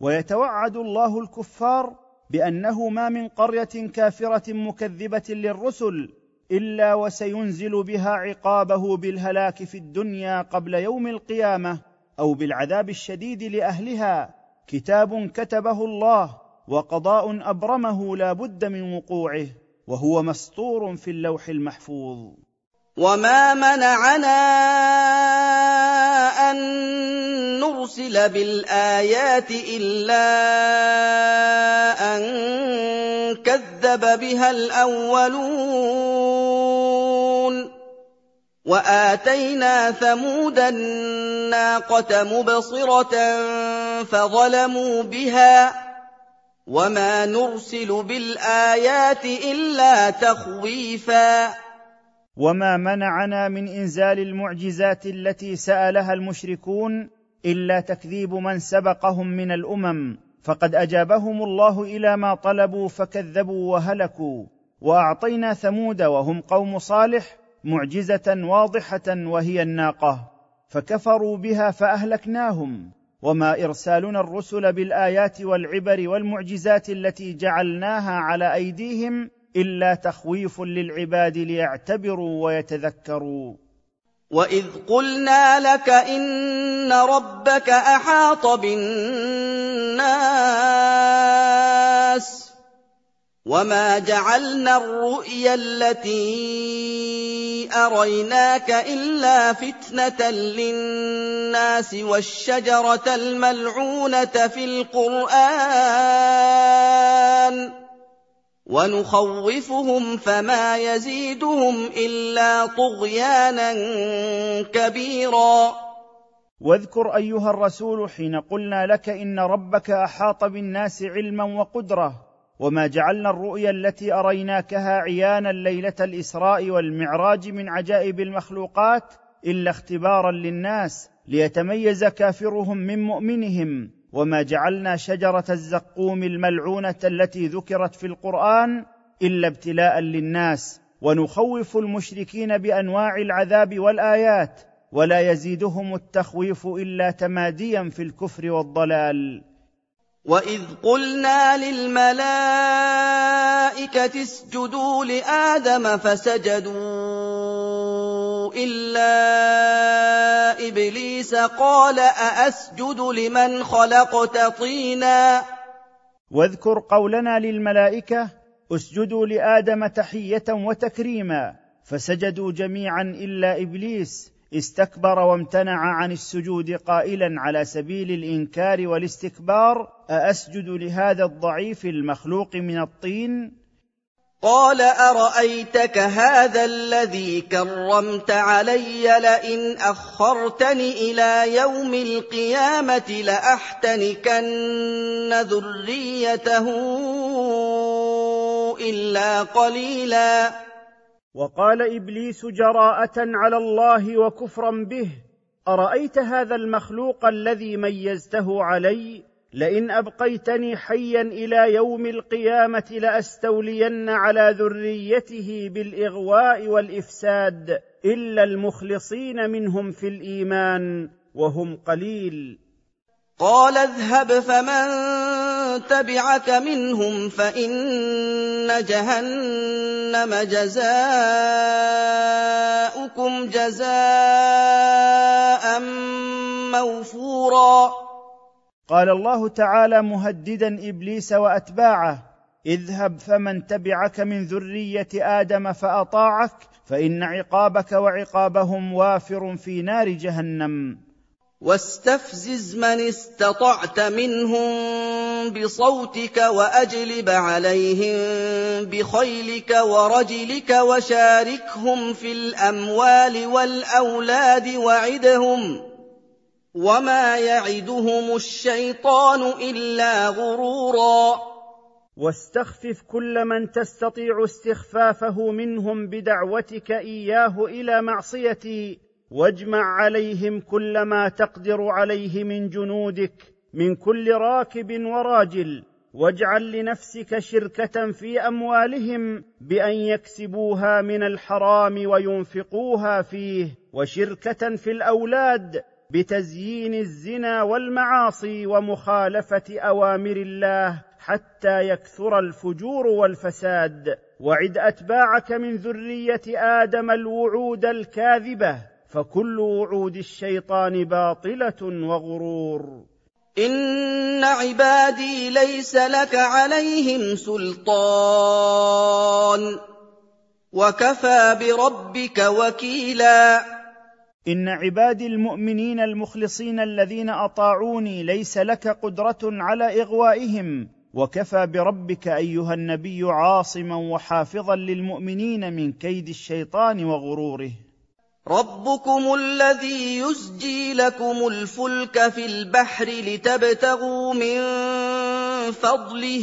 [SPEAKER 2] ويتوعد الله الكفار بانه ما من قريه كافره مكذبه للرسل الا وسينزل بها عقابه بالهلاك في الدنيا قبل يوم القيامه او بالعذاب الشديد لاهلها كتاب كتبه الله وقضاء ابرمه لا بد من وقوعه وهو مسطور في اللوح المحفوظ
[SPEAKER 1] وما منعنا ان نرسل بالايات الا ان كذب بها الاولون واتينا ثمود الناقه مبصره فظلموا بها وما نرسل بالايات الا تخويفا
[SPEAKER 2] وما منعنا من انزال المعجزات التي سالها المشركون الا تكذيب من سبقهم من الامم فقد اجابهم الله الى ما طلبوا فكذبوا وهلكوا واعطينا ثمود وهم قوم صالح معجزه واضحه وهي الناقه فكفروا بها فاهلكناهم وما ارسالنا الرسل بالايات والعبر والمعجزات التي جعلناها على ايديهم الا تخويف للعباد ليعتبروا ويتذكروا
[SPEAKER 1] واذ قلنا لك ان ربك احاط بالناس وما جعلنا الرؤيا التي اريناك الا فتنه للناس والشجره الملعونه في القران ونخوفهم فما يزيدهم الا طغيانا كبيرا
[SPEAKER 2] واذكر ايها الرسول حين قلنا لك ان ربك احاط بالناس علما وقدره وما جعلنا الرؤيا التي اريناكها عيانا ليله الاسراء والمعراج من عجائب المخلوقات الا اختبارا للناس ليتميز كافرهم من مؤمنهم وما جعلنا شجره الزقوم الملعونه التي ذكرت في القران الا ابتلاء للناس ونخوف المشركين بانواع العذاب والايات ولا يزيدهم التخويف الا تماديا في الكفر والضلال
[SPEAKER 1] واذ قلنا للملائكه اسجدوا لادم فسجدوا إِلَّا إِبْلِيسَ قَالَ أَأَسْجُدُ لِمَنْ خَلَقْتَ طِينًا
[SPEAKER 2] واذكر قولنا للملائكة اسجدوا لآدم تحية وتكريما فسجدوا جميعا إلا إبليس استكبر وامتنع عن السجود قائلا على سبيل الانكار والاستكبار ااسجد لهذا الضعيف المخلوق من الطين
[SPEAKER 1] قال ارايتك هذا الذي كرمت علي لئن اخرتني الى يوم القيامه لاحتنكن ذريته الا قليلا
[SPEAKER 2] وقال ابليس جراءه على الله وكفرا به ارايت هذا المخلوق الذي ميزته علي لئن ابقيتني حيا الى يوم القيامه لاستولين على ذريته بالاغواء والافساد الا المخلصين منهم في الايمان وهم قليل
[SPEAKER 1] قال اذهب فمن تبعك منهم فان جهنم جزاؤكم جزاء موفورا
[SPEAKER 2] قال الله تعالى مهددا ابليس واتباعه اذهب فمن تبعك من ذريه ادم فاطاعك فان عقابك وعقابهم وافر في نار جهنم
[SPEAKER 1] واستفزز من استطعت منهم بصوتك واجلب عليهم بخيلك ورجلك وشاركهم في الاموال والاولاد وعدهم وما يعدهم الشيطان الا غرورا
[SPEAKER 2] واستخفف كل من تستطيع استخفافه منهم بدعوتك اياه الى معصيتي واجمع عليهم كل ما تقدر عليه من جنودك من كل راكب وراجل واجعل لنفسك شركه في اموالهم بان يكسبوها من الحرام وينفقوها فيه وشركه في الاولاد بتزيين الزنا والمعاصي ومخالفه اوامر الله حتى يكثر الفجور والفساد وعد اتباعك من ذريه ادم الوعود الكاذبه فكل وعود الشيطان باطله وغرور
[SPEAKER 1] ان عبادي ليس لك عليهم سلطان وكفى بربك وكيلا
[SPEAKER 2] ان عبادي المؤمنين المخلصين الذين اطاعوني ليس لك قدره على اغوائهم وكفى بربك ايها النبي عاصما وحافظا للمؤمنين من كيد الشيطان وغروره
[SPEAKER 1] ربكم الذي يزجي لكم الفلك في البحر لتبتغوا من فضله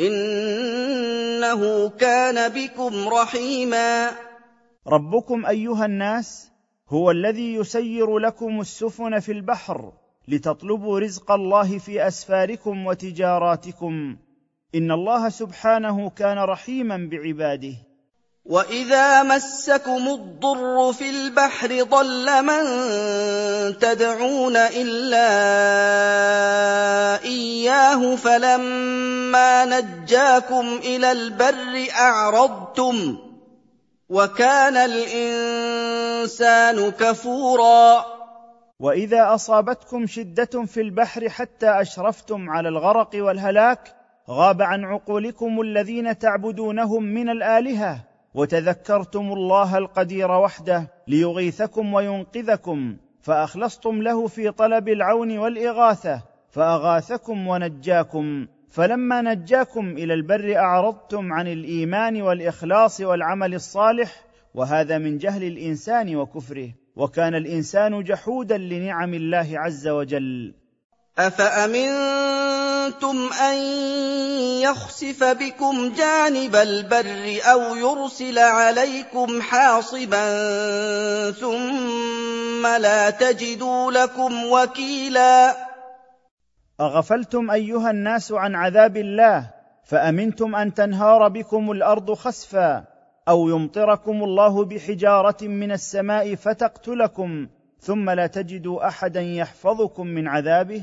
[SPEAKER 1] انه كان بكم رحيما
[SPEAKER 2] ربكم ايها الناس هو الذي يسير لكم السفن في البحر لتطلبوا رزق الله في اسفاركم وتجاراتكم ان الله سبحانه كان رحيما بعباده
[SPEAKER 1] واذا مسكم الضر في البحر ضل من تدعون الا اياه فلما نجاكم الى البر اعرضتم وكان الانسان كفورا
[SPEAKER 2] واذا اصابتكم شده في البحر حتى اشرفتم على الغرق والهلاك غاب عن عقولكم الذين تعبدونهم من الالهه وتذكرتم الله القدير وحده ليغيثكم وينقذكم فاخلصتم له في طلب العون والاغاثه فاغاثكم ونجاكم فلما نجاكم الى البر اعرضتم عن الايمان والاخلاص والعمل الصالح وهذا من جهل الانسان وكفره وكان الانسان جحودا لنعم الله عز وجل
[SPEAKER 1] افامنتم ان يخسف بكم جانب البر او يرسل عليكم حاصبا ثم لا تجدوا لكم وكيلا
[SPEAKER 2] اغفلتم ايها الناس عن عذاب الله فامنتم ان تنهار بكم الارض خسفا او يمطركم الله بحجاره من السماء فتقتلكم ثم لا تجدوا احدا يحفظكم من عذابه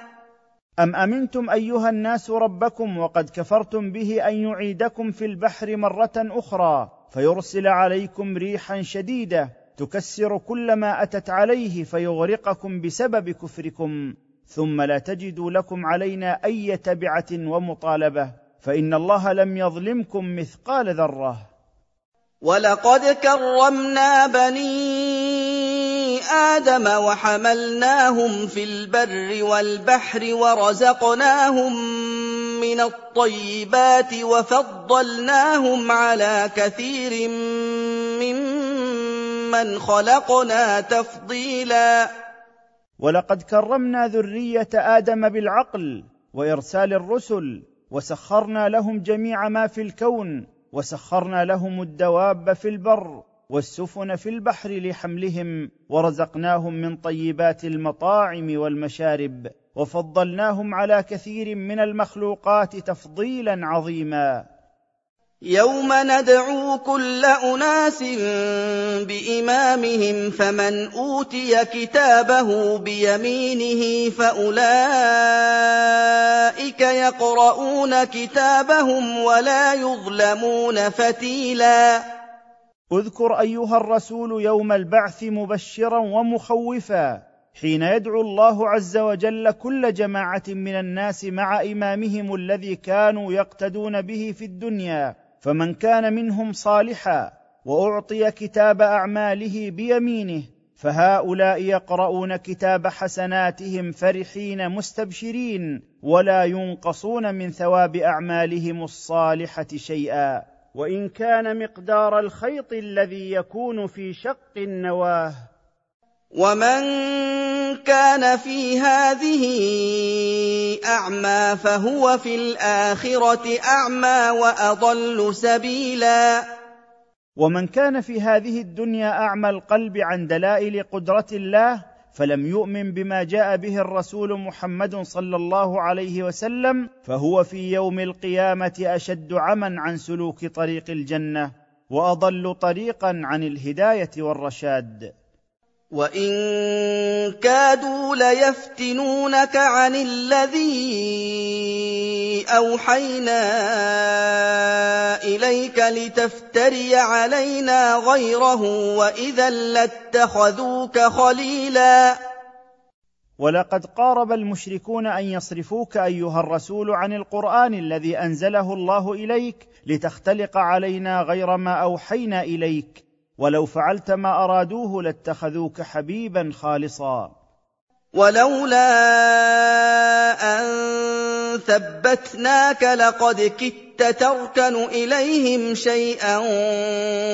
[SPEAKER 2] ام امنتم ايها الناس ربكم وقد كفرتم به ان يعيدكم في البحر مره اخرى فيرسل عليكم ريحا شديده تكسر كل ما اتت عليه فيغرقكم بسبب كفركم ثم لا تجدوا لكم علينا اي تبعه ومطالبه فان الله لم يظلمكم مثقال ذره
[SPEAKER 1] وَلَقَدْ كَرَّمْنَا بَنِي آدَمَ وَحَمَلْنَاهُمْ فِي الْبَرِّ وَالْبَحْرِ وَرَزَقْنَاهُم مِّنَ الطَّيِّبَاتِ وَفَضَّلْنَاهُمْ عَلَىٰ كَثِيرٍ مِّمَّنْ خَلَقْنَا تَفْضِيلًا
[SPEAKER 2] وَلَقَدْ كَرَّمْنَا ذُرِّيَّةَ آدَمَ بِالْعَقْلِ وَإِرْسَالِ الرُّسُلِ وَسَخَّرْنَا لَهُمْ جَمِيعَ مَا فِي الْكَوْنِ وسخرنا لهم الدواب في البر والسفن في البحر لحملهم ورزقناهم من طيبات المطاعم والمشارب وفضلناهم على كثير من المخلوقات تفضيلا عظيما
[SPEAKER 1] يوم ندعو كل اناس بامامهم فمن اوتي كتابه بيمينه فاولئك يقرؤون كتابهم ولا يظلمون فتيلا
[SPEAKER 2] اذكر ايها الرسول يوم البعث مبشرا ومخوفا حين يدعو الله عز وجل كل جماعه من الناس مع امامهم الذي كانوا يقتدون به في الدنيا فمن كان منهم صالحا واعطي كتاب اعماله بيمينه فهؤلاء يقرؤون كتاب حسناتهم فرحين مستبشرين ولا ينقصون من ثواب اعمالهم الصالحه شيئا وان كان مقدار الخيط الذي يكون في شق النواه
[SPEAKER 1] ومن كان في هذه اعمى فهو في الاخره اعمى واضل سبيلا
[SPEAKER 2] ومن كان في هذه الدنيا اعمى القلب عن دلائل قدره الله فلم يؤمن بما جاء به الرسول محمد صلى الله عليه وسلم فهو في يوم القيامه اشد عما عن سلوك طريق الجنه واضل طريقا عن الهدايه والرشاد
[SPEAKER 1] وَإِن كَادُوا لَيَفْتِنُونَكَ عَنِ الَّذِي أَوْحَيْنَا إِلَيْكَ لِتَفْتَرِيَ عَلَيْنَا غَيْرَهُ وَإِذًا لَّاتَّخَذُوكَ خَلِيلًا
[SPEAKER 2] ولقد قارب المشركون ان يصرفوك ايها الرسول عن القران الذي انزله الله اليك لتختلق علينا غير ما اوحينا اليك ولو فعلت ما ارادوه لاتخذوك حبيبا خالصا
[SPEAKER 1] ولولا ان ثبتناك لقد كدت تركن اليهم شيئا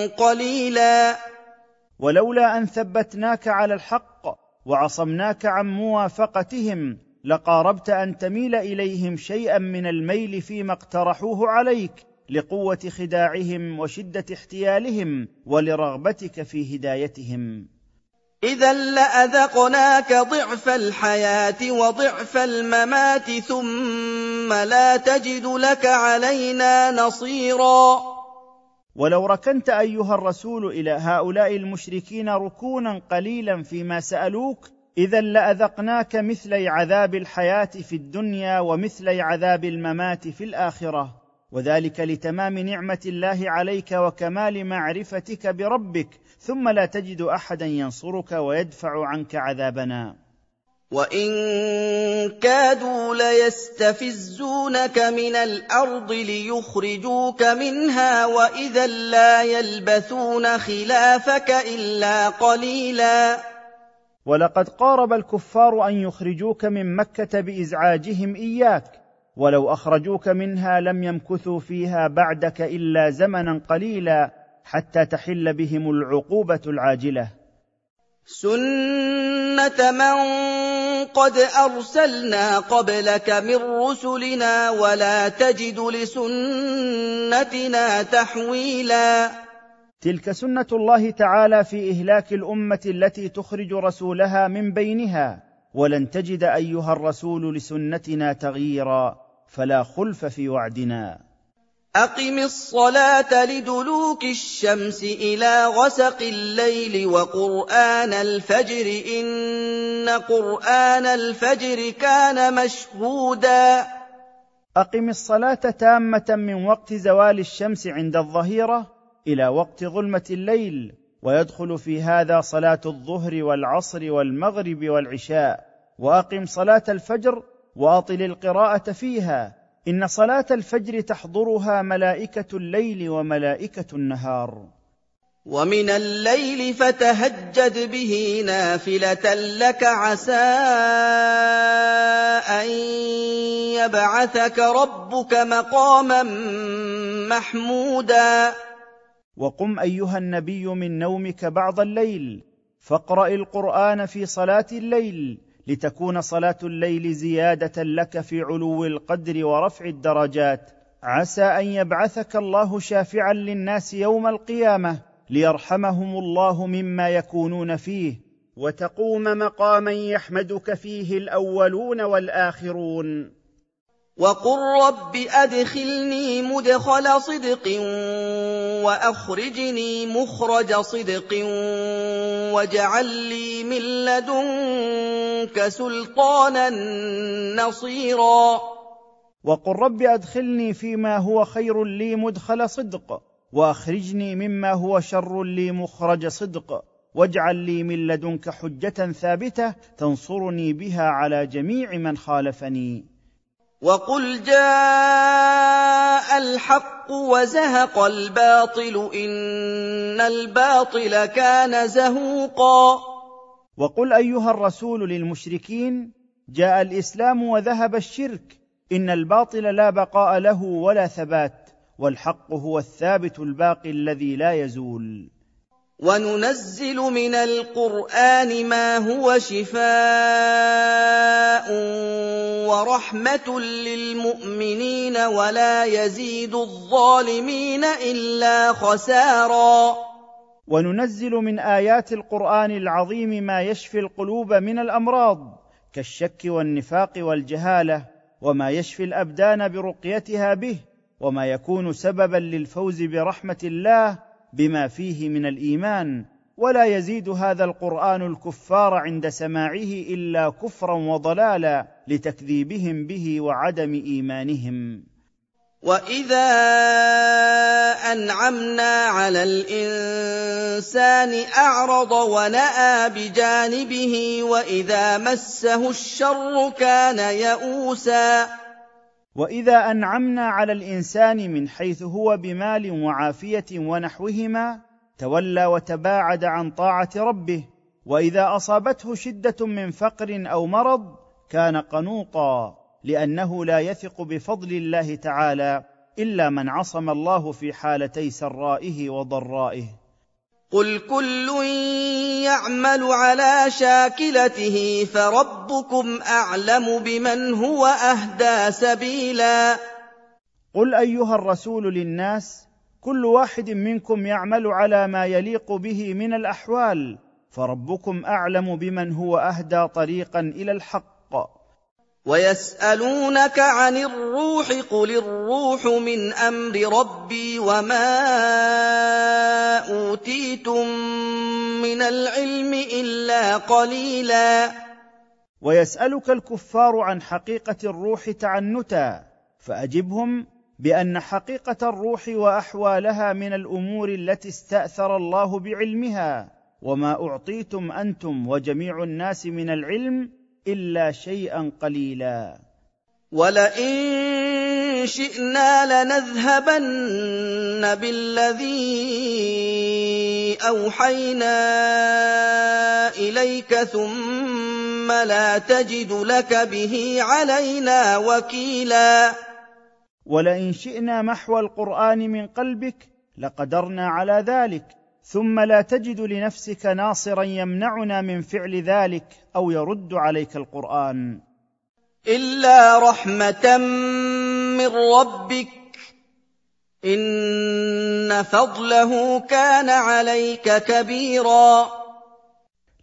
[SPEAKER 1] قليلا
[SPEAKER 2] ولولا ان ثبتناك على الحق وعصمناك عن موافقتهم لقاربت ان تميل اليهم شيئا من الميل فيما اقترحوه عليك لقوه خداعهم وشده احتيالهم ولرغبتك في هدايتهم
[SPEAKER 1] اذا لاذقناك ضعف الحياه وضعف الممات ثم لا تجد لك علينا نصيرا
[SPEAKER 2] ولو ركنت ايها الرسول الى هؤلاء المشركين ركونا قليلا فيما سالوك اذا لاذقناك مثلي عذاب الحياه في الدنيا ومثلي عذاب الممات في الاخره وذلك لتمام نعمه الله عليك وكمال معرفتك بربك ثم لا تجد احدا ينصرك ويدفع عنك عذابنا
[SPEAKER 1] وان كادوا ليستفزونك من الارض ليخرجوك منها واذا لا يلبثون خلافك الا قليلا
[SPEAKER 2] ولقد قارب الكفار ان يخرجوك من مكه بازعاجهم اياك ولو اخرجوك منها لم يمكثوا فيها بعدك الا زمنا قليلا حتى تحل بهم العقوبه العاجله
[SPEAKER 1] سنه من قد ارسلنا قبلك من رسلنا ولا تجد لسنتنا تحويلا
[SPEAKER 2] تلك سنه الله تعالى في اهلاك الامه التي تخرج رسولها من بينها ولن تجد ايها الرسول لسنتنا تغييرا فلا خلف في وعدنا
[SPEAKER 1] اقم الصلاه لدلوك الشمس الى غسق الليل وقران الفجر ان قران الفجر كان مشهودا
[SPEAKER 2] اقم الصلاه تامه من وقت زوال الشمس عند الظهيره الى وقت ظلمه الليل ويدخل في هذا صلاه الظهر والعصر والمغرب والعشاء واقم صلاه الفجر واطل القراءه فيها ان صلاه الفجر تحضرها ملائكه الليل وملائكه النهار
[SPEAKER 1] ومن الليل فتهجد به نافله لك عسى ان يبعثك ربك مقاما محمودا
[SPEAKER 2] وقم ايها النبي من نومك بعض الليل فاقرا القران في صلاه الليل لتكون صلاه الليل زياده لك في علو القدر ورفع الدرجات عسى ان يبعثك الله شافعا للناس يوم القيامه ليرحمهم الله مما يكونون فيه وتقوم مقاما يحمدك فيه الاولون والاخرون
[SPEAKER 1] وقل رب ادخلني مدخل صدق واخرجني مخرج صدق واجعل لي من لدنك كسلطانا نصيرا
[SPEAKER 2] وقل رب ادخلني فيما هو خير لي مدخل صدق واخرجني مما هو شر لي مخرج صدق واجعل لي من لدنك حجه ثابته تنصرني بها على جميع من خالفني
[SPEAKER 1] وقل جاء الحق وزهق الباطل ان الباطل كان زهوقا
[SPEAKER 2] وقل ايها الرسول للمشركين جاء الاسلام وذهب الشرك ان الباطل لا بقاء له ولا ثبات والحق هو الثابت الباقي الذي لا يزول
[SPEAKER 1] وننزل من القران ما هو شفاء ورحمه للمؤمنين ولا يزيد الظالمين الا خسارا
[SPEAKER 2] وننزل من ايات القران العظيم ما يشفي القلوب من الامراض كالشك والنفاق والجهاله وما يشفي الابدان برقيتها به وما يكون سببا للفوز برحمه الله بما فيه من الايمان ولا يزيد هذا القران الكفار عند سماعه الا كفرا وضلالا لتكذيبهم به وعدم ايمانهم
[SPEAKER 1] واذا انعمنا على الانسان اعرض وناى بجانبه واذا مسه الشر كان يئوسا
[SPEAKER 2] واذا انعمنا على الانسان من حيث هو بمال وعافيه ونحوهما تولى وتباعد عن طاعه ربه واذا اصابته شده من فقر او مرض كان قنوطا لانه لا يثق بفضل الله تعالى الا من عصم الله في حالتي سرائه وضرائه
[SPEAKER 1] قل كل يعمل على شاكلته فربكم اعلم بمن هو اهدى سبيلا
[SPEAKER 2] قل ايها الرسول للناس كل واحد منكم يعمل على ما يليق به من الاحوال فربكم اعلم بمن هو اهدى طريقا الى الحق
[SPEAKER 1] ويسألونك عن الروح قل الروح من أمر ربي وما أوتيتم من العلم إلا قليلا
[SPEAKER 2] ويسألك الكفار عن حقيقة الروح تعنتا فأجبهم بأن حقيقة الروح وأحوالها من الأمور التي استأثر الله بعلمها وما أعطيتم أنتم وجميع الناس من العلم الا شيئا قليلا
[SPEAKER 1] ولئن شئنا لنذهبن بالذي اوحينا اليك ثم لا تجد لك به علينا وكيلا
[SPEAKER 2] ولئن شئنا محو القران من قلبك لقدرنا على ذلك ثم لا تجد لنفسك ناصرا يمنعنا من فعل ذلك او يرد عليك القران
[SPEAKER 1] الا رحمه من ربك ان فضله كان عليك كبيرا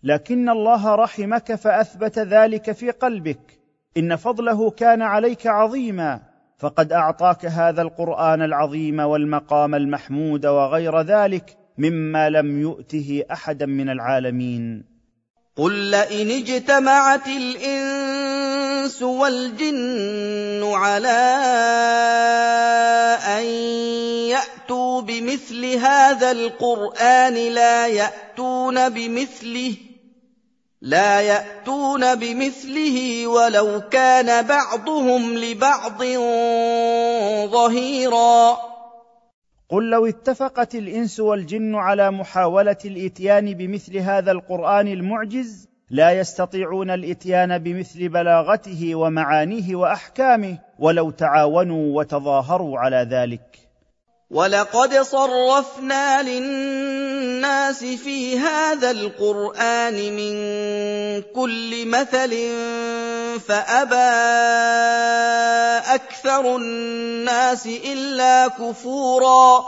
[SPEAKER 2] لكن الله رحمك فاثبت ذلك في قلبك ان فضله كان عليك عظيما فقد اعطاك هذا القران العظيم والمقام المحمود وغير ذلك مما لم يؤته احدا من العالمين
[SPEAKER 1] قل لئن اجتمعت الانس والجن على ان ياتوا بمثل هذا القران لا ياتون بمثله لا ياتون بمثله ولو كان بعضهم لبعض ظهيرا
[SPEAKER 2] قل لو اتفقت الانس والجن على محاوله الاتيان بمثل هذا القران المعجز لا يستطيعون الاتيان بمثل بلاغته ومعانيه واحكامه ولو تعاونوا وتظاهروا على ذلك
[SPEAKER 1] وَلَقَدْ صَرَّفْنَا لِلنَّاسِ فِي هَٰذَا الْقُرْآنِ مِن كُلِّ مَثَلٍ فَأَبَىٰ أَكْثَرُ النَّاسِ إِلَّا كُفُورًا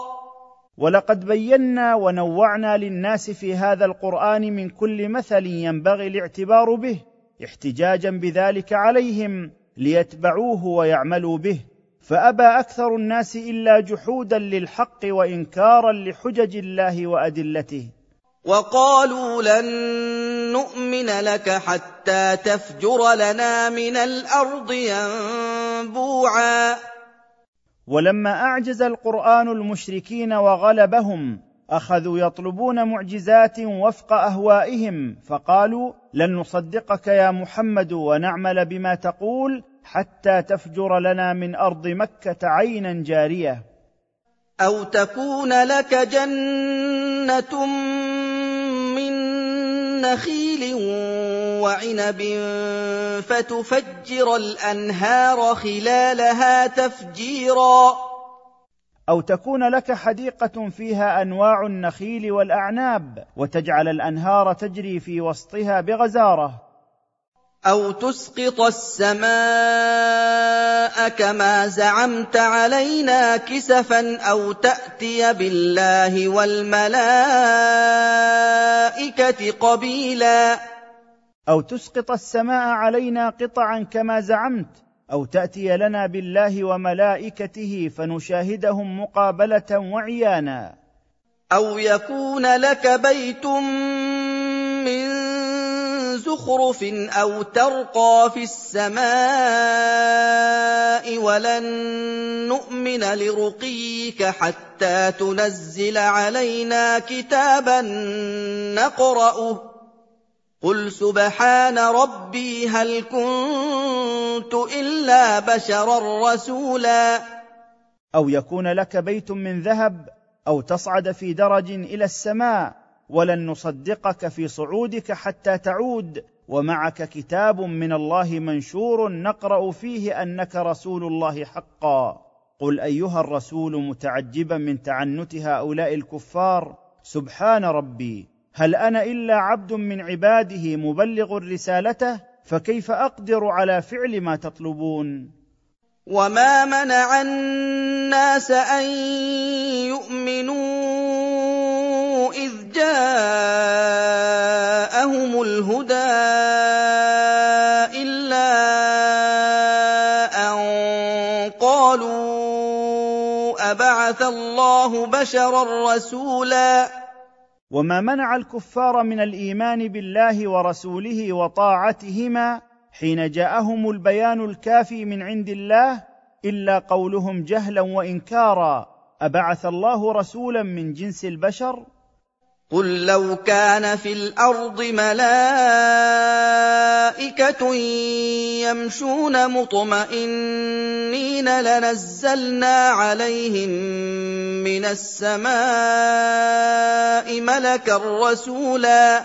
[SPEAKER 2] ولقد بينا ونوعنا للناس في هذا القران من كل مثل ينبغي الاعتبار به احتجاجا بذلك عليهم ليتبعوه ويعملوا به فابى اكثر الناس الا جحودا للحق وانكارا لحجج الله وادلته
[SPEAKER 1] وقالوا لن نؤمن لك حتى تفجر لنا من الارض ينبوعا
[SPEAKER 2] ولما اعجز القران المشركين وغلبهم اخذوا يطلبون معجزات وفق اهوائهم فقالوا لن نصدقك يا محمد ونعمل بما تقول حتى تفجر لنا من ارض مكه عينا جاريه
[SPEAKER 1] او تكون لك جنه من نخيل وعنب فتفجر الانهار خلالها تفجيرا
[SPEAKER 2] او تكون لك حديقه فيها انواع النخيل والاعناب وتجعل الانهار تجري في وسطها بغزاره
[SPEAKER 1] أَوْ تُسْقِطَ السَّمَاءَ كَمَا زَعَمْتَ عَلَيْنَا كِسَفًا أَوْ تَأْتِيَ بِاللَّهِ وَالْمَلَائِكَةِ قَبِيلًا
[SPEAKER 2] أَوْ تُسْقِطَ السَّمَاءَ عَلَيْنَا قِطَعًا كَمَا زَعَمْتَ أَوْ تَأْتِيَ لَنَا بِاللَّهِ وَمَلَائِكَتِهِ فَنُشَاهِدَهُمْ مُقَابَلَةً وَعِيَانًا
[SPEAKER 1] أَوْ يَكُونَ لَكَ بَيْتٌ مِّن زخرف او ترقى في السماء ولن نؤمن لرقيك حتى تنزل علينا كتابا نقراه قل سبحان ربي هل كنت الا بشرا رسولا
[SPEAKER 2] او يكون لك بيت من ذهب او تصعد في درج الى السماء ولن نصدقك في صعودك حتى تعود ومعك كتاب من الله منشور نقرا فيه انك رسول الله حقا قل ايها الرسول متعجبا من تعنت هؤلاء الكفار سبحان ربي هل انا الا عبد من عباده مبلغ رسالته فكيف اقدر على فعل ما تطلبون
[SPEAKER 1] وما منع الناس ان يؤمنون جَاءَهُمُ الْهُدَىٰ إِلَّا أَن قَالُوا أَبَعَثَ اللَّهُ بَشَرًا رَّسُولًا
[SPEAKER 2] وما منع الكفار من الايمان بالله ورسوله وطاعتهما حين جاءهم البيان الكافي من عند الله الا قولهم جهلا وانكارا ابعث الله رسولا من جنس البشر
[SPEAKER 1] قل لو كان في الارض ملائكه يمشون مطمئنين لنزلنا عليهم من السماء ملكا رسولا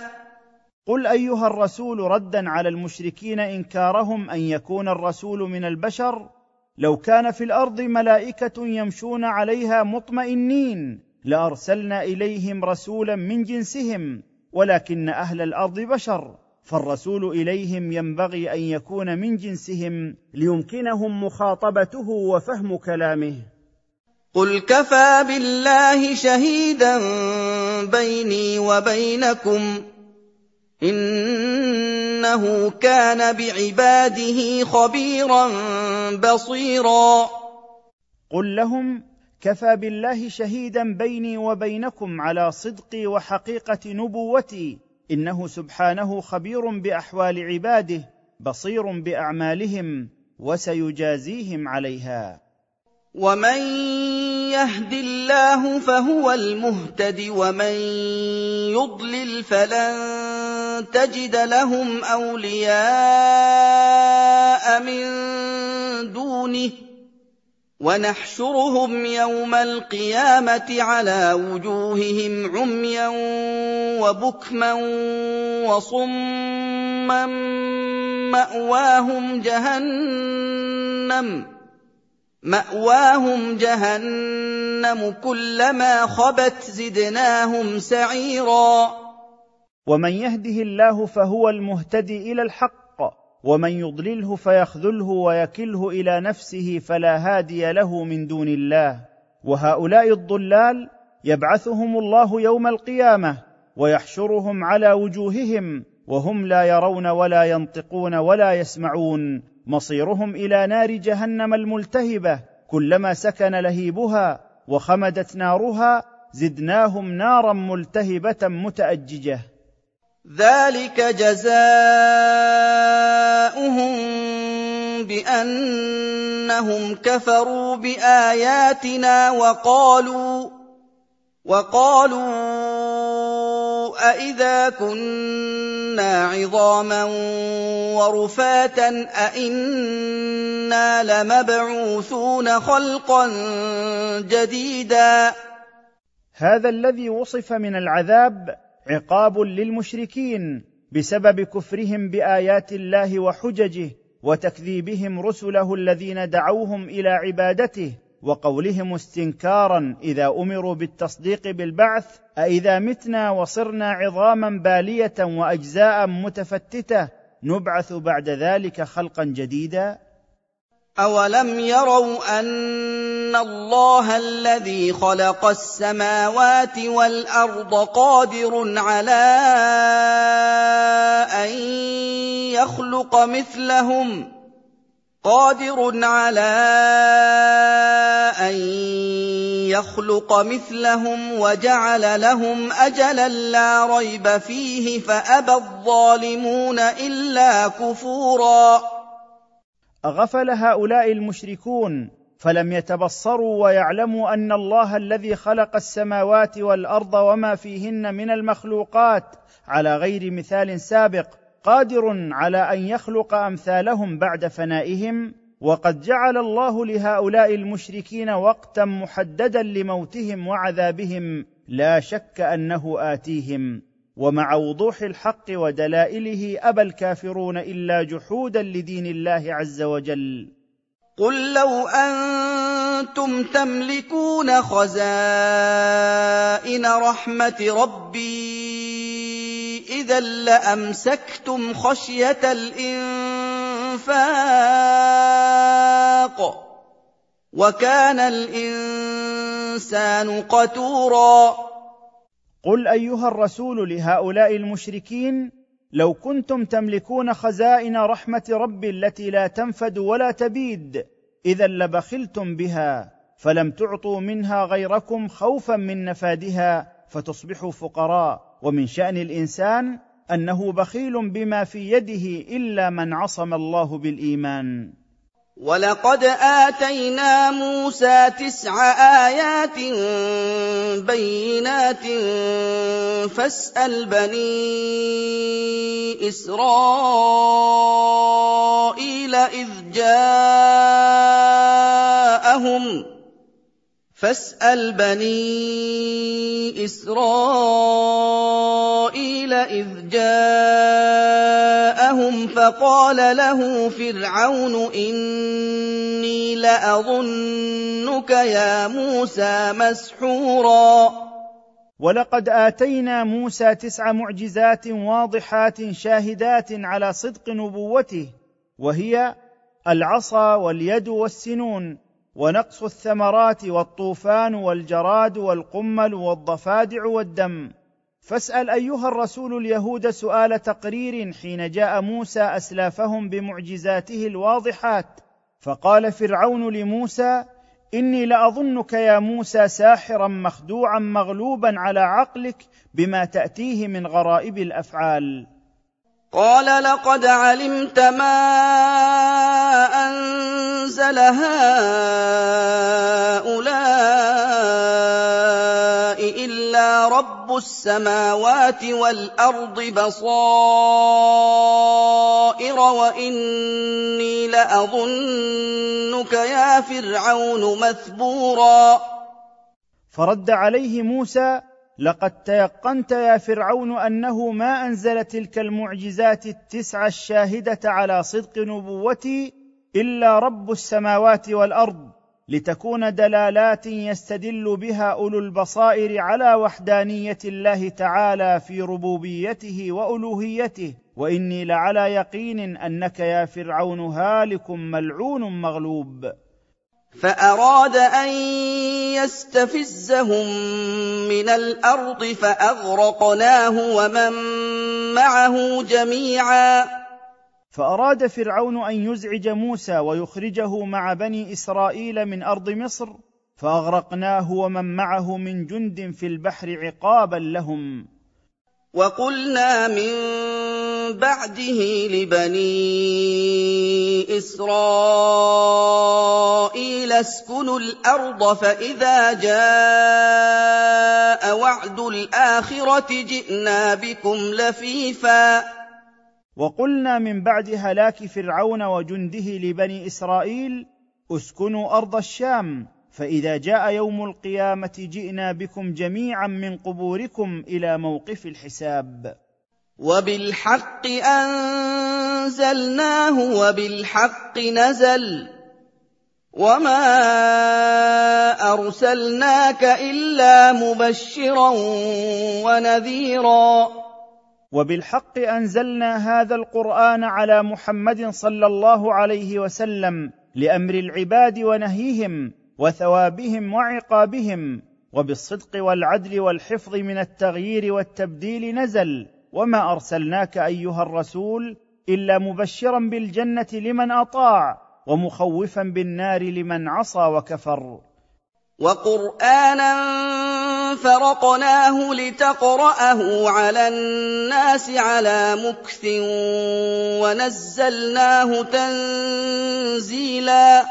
[SPEAKER 2] قل ايها الرسول ردا على المشركين انكارهم ان يكون الرسول من البشر لو كان في الارض ملائكه يمشون عليها مطمئنين لارسلنا اليهم رسولا من جنسهم ولكن اهل الارض بشر فالرسول اليهم ينبغي ان يكون من جنسهم ليمكنهم مخاطبته وفهم كلامه
[SPEAKER 1] قل كفى بالله شهيدا بيني وبينكم انه كان بعباده خبيرا بصيرا
[SPEAKER 2] قل لهم كفى بالله شهيدا بيني وبينكم على صدقي وحقيقه نبوتي انه سبحانه خبير باحوال عباده بصير باعمالهم وسيجازيهم عليها
[SPEAKER 1] ومن يهد الله فهو المهتد ومن يضلل فلن تجد لهم اولياء من دونه ونحشرهم يوم القيامه على وجوههم عميا وبكما وصما ماواهم جهنم ماواهم جهنم كلما خبت زدناهم سعيرا
[SPEAKER 2] ومن يهده الله فهو المهتدي الى الحق ومن يضلله فيخذله ويكله الى نفسه فلا هادي له من دون الله وهؤلاء الضلال يبعثهم الله يوم القيامه ويحشرهم على وجوههم وهم لا يرون ولا ينطقون ولا يسمعون مصيرهم الى نار جهنم الملتهبه كلما سكن لهيبها وخمدت نارها زدناهم نارا ملتهبه متاججه
[SPEAKER 1] ذلك جزاؤهم بانهم كفروا باياتنا وقالوا وقالوا أإذا كنا عظاما ورفاتا أإنا لمبعوثون خلقا جديدا
[SPEAKER 2] هذا الذي وصف من العذاب عقاب للمشركين بسبب كفرهم بايات الله وحججه وتكذيبهم رسله الذين دعوهم الى عبادته وقولهم استنكارا اذا امروا بالتصديق بالبعث أإذا متنا وصرنا عظاما باليه واجزاء متفتته نبعث بعد ذلك خلقا جديدا
[SPEAKER 1] أَوَلَمْ يَرَوْا أَنَّ اللَّهَ الَّذِي خَلَقَ السَّمَاوَاتِ وَالْأَرْضَ قَادِرٌ عَلَىٰ أَن يَخْلُقَ مِثْلَهُمْ ۚ قادر على ان يخلق مثلهم وجعل لهم اجلا لا ريب فيه فابى الظالمون الا كفورا
[SPEAKER 2] اغفل هؤلاء المشركون فلم يتبصروا ويعلموا ان الله الذي خلق السماوات والارض وما فيهن من المخلوقات على غير مثال سابق قادر على ان يخلق امثالهم بعد فنائهم وقد جعل الله لهؤلاء المشركين وقتا محددا لموتهم وعذابهم لا شك انه اتيهم ومع وضوح الحق ودلائله ابى الكافرون الا جحودا لدين الله عز وجل
[SPEAKER 1] قل لو انتم تملكون خزائن رحمه ربي اذا لامسكتم خشيه الانفاق وكان الانسان قتورا
[SPEAKER 2] قل ايها الرسول لهؤلاء المشركين لو كنتم تملكون خزائن رحمه ربي التي لا تنفد ولا تبيد اذا لبخلتم بها فلم تعطوا منها غيركم خوفا من نفادها فتصبحوا فقراء ومن شان الانسان انه بخيل بما في يده الا من عصم الله بالايمان
[SPEAKER 1] وَلَقَدْ آتَيْنَا مُوسَىٰ تِسْعَ آيَاتٍ بَيِّنَاتٍ فَاسْأَلْ بَنِي إِسْرَائِيلَ إِذْ جَاءَهُمْ فاسال بني اسرائيل اذ جاءهم لهم فقال له فرعون إني لأظنك يا موسى مسحورا
[SPEAKER 2] ولقد آتينا موسى تسع معجزات واضحات شاهدات على صدق نبوته وهي العصا واليد والسنون ونقص الثمرات والطوفان والجراد والقمل والضفادع والدم فاسال ايها الرسول اليهود سؤال تقرير حين جاء موسى اسلافهم بمعجزاته الواضحات فقال فرعون لموسى اني لاظنك يا موسى ساحرا مخدوعا مغلوبا على عقلك بما تاتيه من غرائب الافعال
[SPEAKER 1] قال لقد علمت ما انزل هؤلاء رب السماوات والارض بصائر واني لاظنك يا فرعون مثبورا
[SPEAKER 2] فرد عليه موسى لقد تيقنت يا فرعون انه ما انزل تلك المعجزات التسع الشاهده على صدق نبوتي الا رب السماوات والارض لتكون دلالات يستدل بها اولو البصائر على وحدانيه الله تعالى في ربوبيته والوهيته واني لعلى يقين انك يا فرعون هالك ملعون مغلوب
[SPEAKER 1] فاراد ان يستفزهم من الارض فاغرقناه ومن معه جميعا
[SPEAKER 2] فاراد فرعون ان يزعج موسى ويخرجه مع بني اسرائيل من ارض مصر فاغرقناه ومن معه من جند في البحر عقابا لهم
[SPEAKER 1] وقلنا من بعده لبني اسرائيل اسكنوا الارض فاذا جاء وعد الاخره جئنا بكم لفيفا
[SPEAKER 2] وقلنا من بعد هلاك فرعون وجنده لبني اسرائيل اسكنوا ارض الشام فاذا جاء يوم القيامه جئنا بكم جميعا من قبوركم الى موقف الحساب
[SPEAKER 1] وبالحق انزلناه وبالحق نزل وما ارسلناك الا مبشرا ونذيرا
[SPEAKER 2] وبالحق انزلنا هذا القران على محمد صلى الله عليه وسلم لامر العباد ونهيهم وثوابهم وعقابهم وبالصدق والعدل والحفظ من التغيير والتبديل نزل وما ارسلناك ايها الرسول الا مبشرا بالجنه لمن اطاع ومخوفا بالنار لمن عصى وكفر
[SPEAKER 1] وقرانا فرقناه لتقرأه على الناس على مكث ونزلناه تنزيلا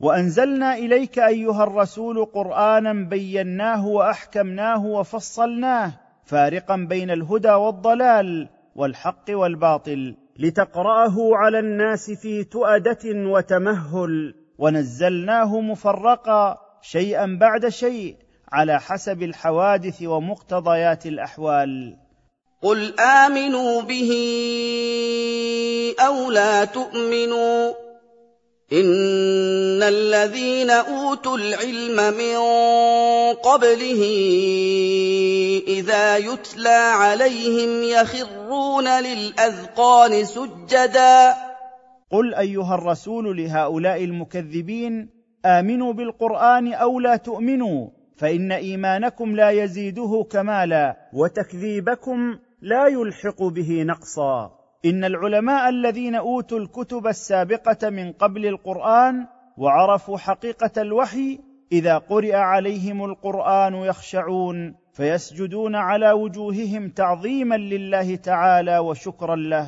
[SPEAKER 2] وانزلنا اليك ايها الرسول قرانا بيناه واحكمناه وفصلناه فارقا بين الهدى والضلال والحق والباطل لتقراه على الناس في تؤده وتمهل ونزلناه مفرقا شيئا بعد شيء على حسب الحوادث ومقتضيات الاحوال
[SPEAKER 1] قل امنوا به او لا تؤمنوا ان الذين اوتوا العلم من قبله اذا يتلى عليهم يخرون للاذقان سجدا
[SPEAKER 2] قل ايها الرسول لهؤلاء المكذبين امنوا بالقران او لا تؤمنوا فان ايمانكم لا يزيده كمالا وتكذيبكم لا يلحق به نقصا ان العلماء الذين اوتوا الكتب السابقه من قبل القران وعرفوا حقيقه الوحي اذا قرئ عليهم القران يخشعون فيسجدون على وجوههم تعظيما لله تعالى وشكرا له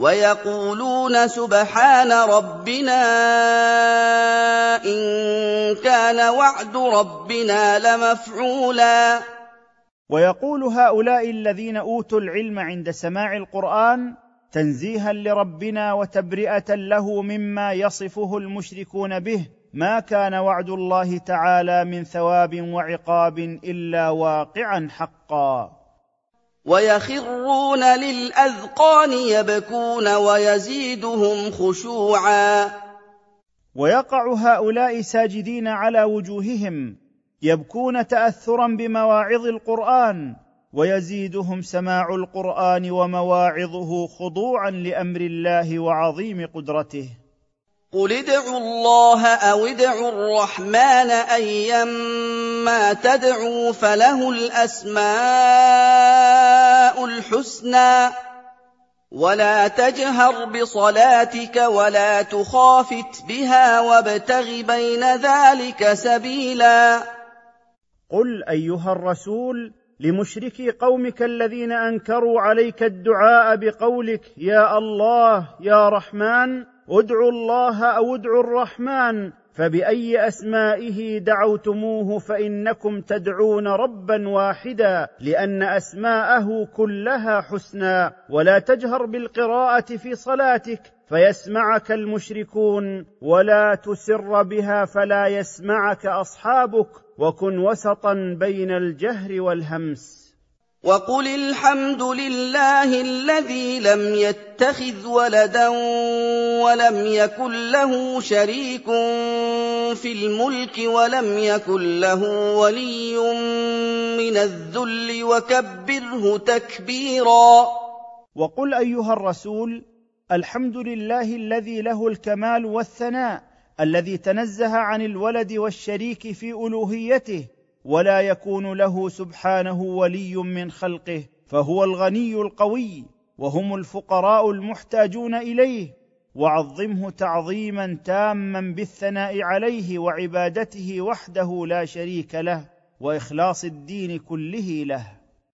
[SPEAKER 1] ويقولون سبحان ربنا ان كان وعد ربنا لمفعولا
[SPEAKER 2] ويقول هؤلاء الذين اوتوا العلم عند سماع القران تنزيها لربنا وتبرئه له مما يصفه المشركون به ما كان وعد الله تعالى من ثواب وعقاب الا واقعا حقا
[SPEAKER 1] ويخرون للاذقان يبكون ويزيدهم خشوعا
[SPEAKER 2] ويقع هؤلاء ساجدين على وجوههم يبكون تاثرا بمواعظ القران ويزيدهم سماع القران ومواعظه خضوعا لامر الله وعظيم قدرته
[SPEAKER 1] قل ادعوا الله او ادعوا الرحمن ايما تدعوا فله الاسماء الحسنى ولا تجهر بصلاتك ولا تخافت بها وابتغ بين ذلك سبيلا
[SPEAKER 2] قل ايها الرسول لمشركي قومك الذين انكروا عليك الدعاء بقولك يا الله يا رحمن ادعوا الله او ادعوا الرحمن فباي اسمائه دعوتموه فانكم تدعون ربا واحدا لان اسماءه كلها حسنى ولا تجهر بالقراءه في صلاتك فيسمعك المشركون ولا تسر بها فلا يسمعك اصحابك وكن وسطا بين الجهر والهمس
[SPEAKER 1] وقل الحمد لله الذي لم يتخذ ولدا ولم يكن له شريك في الملك ولم يكن له ولي من الذل وكبره تكبيرا
[SPEAKER 2] وقل ايها الرسول الحمد لله الذي له الكمال والثناء الذي تنزه عن الولد والشريك في الوهيته ولا يكون له سبحانه ولي من خلقه فهو الغني القوي وهم الفقراء المحتاجون اليه وعظمه تعظيما تاما بالثناء عليه وعبادته وحده لا شريك له واخلاص الدين كله له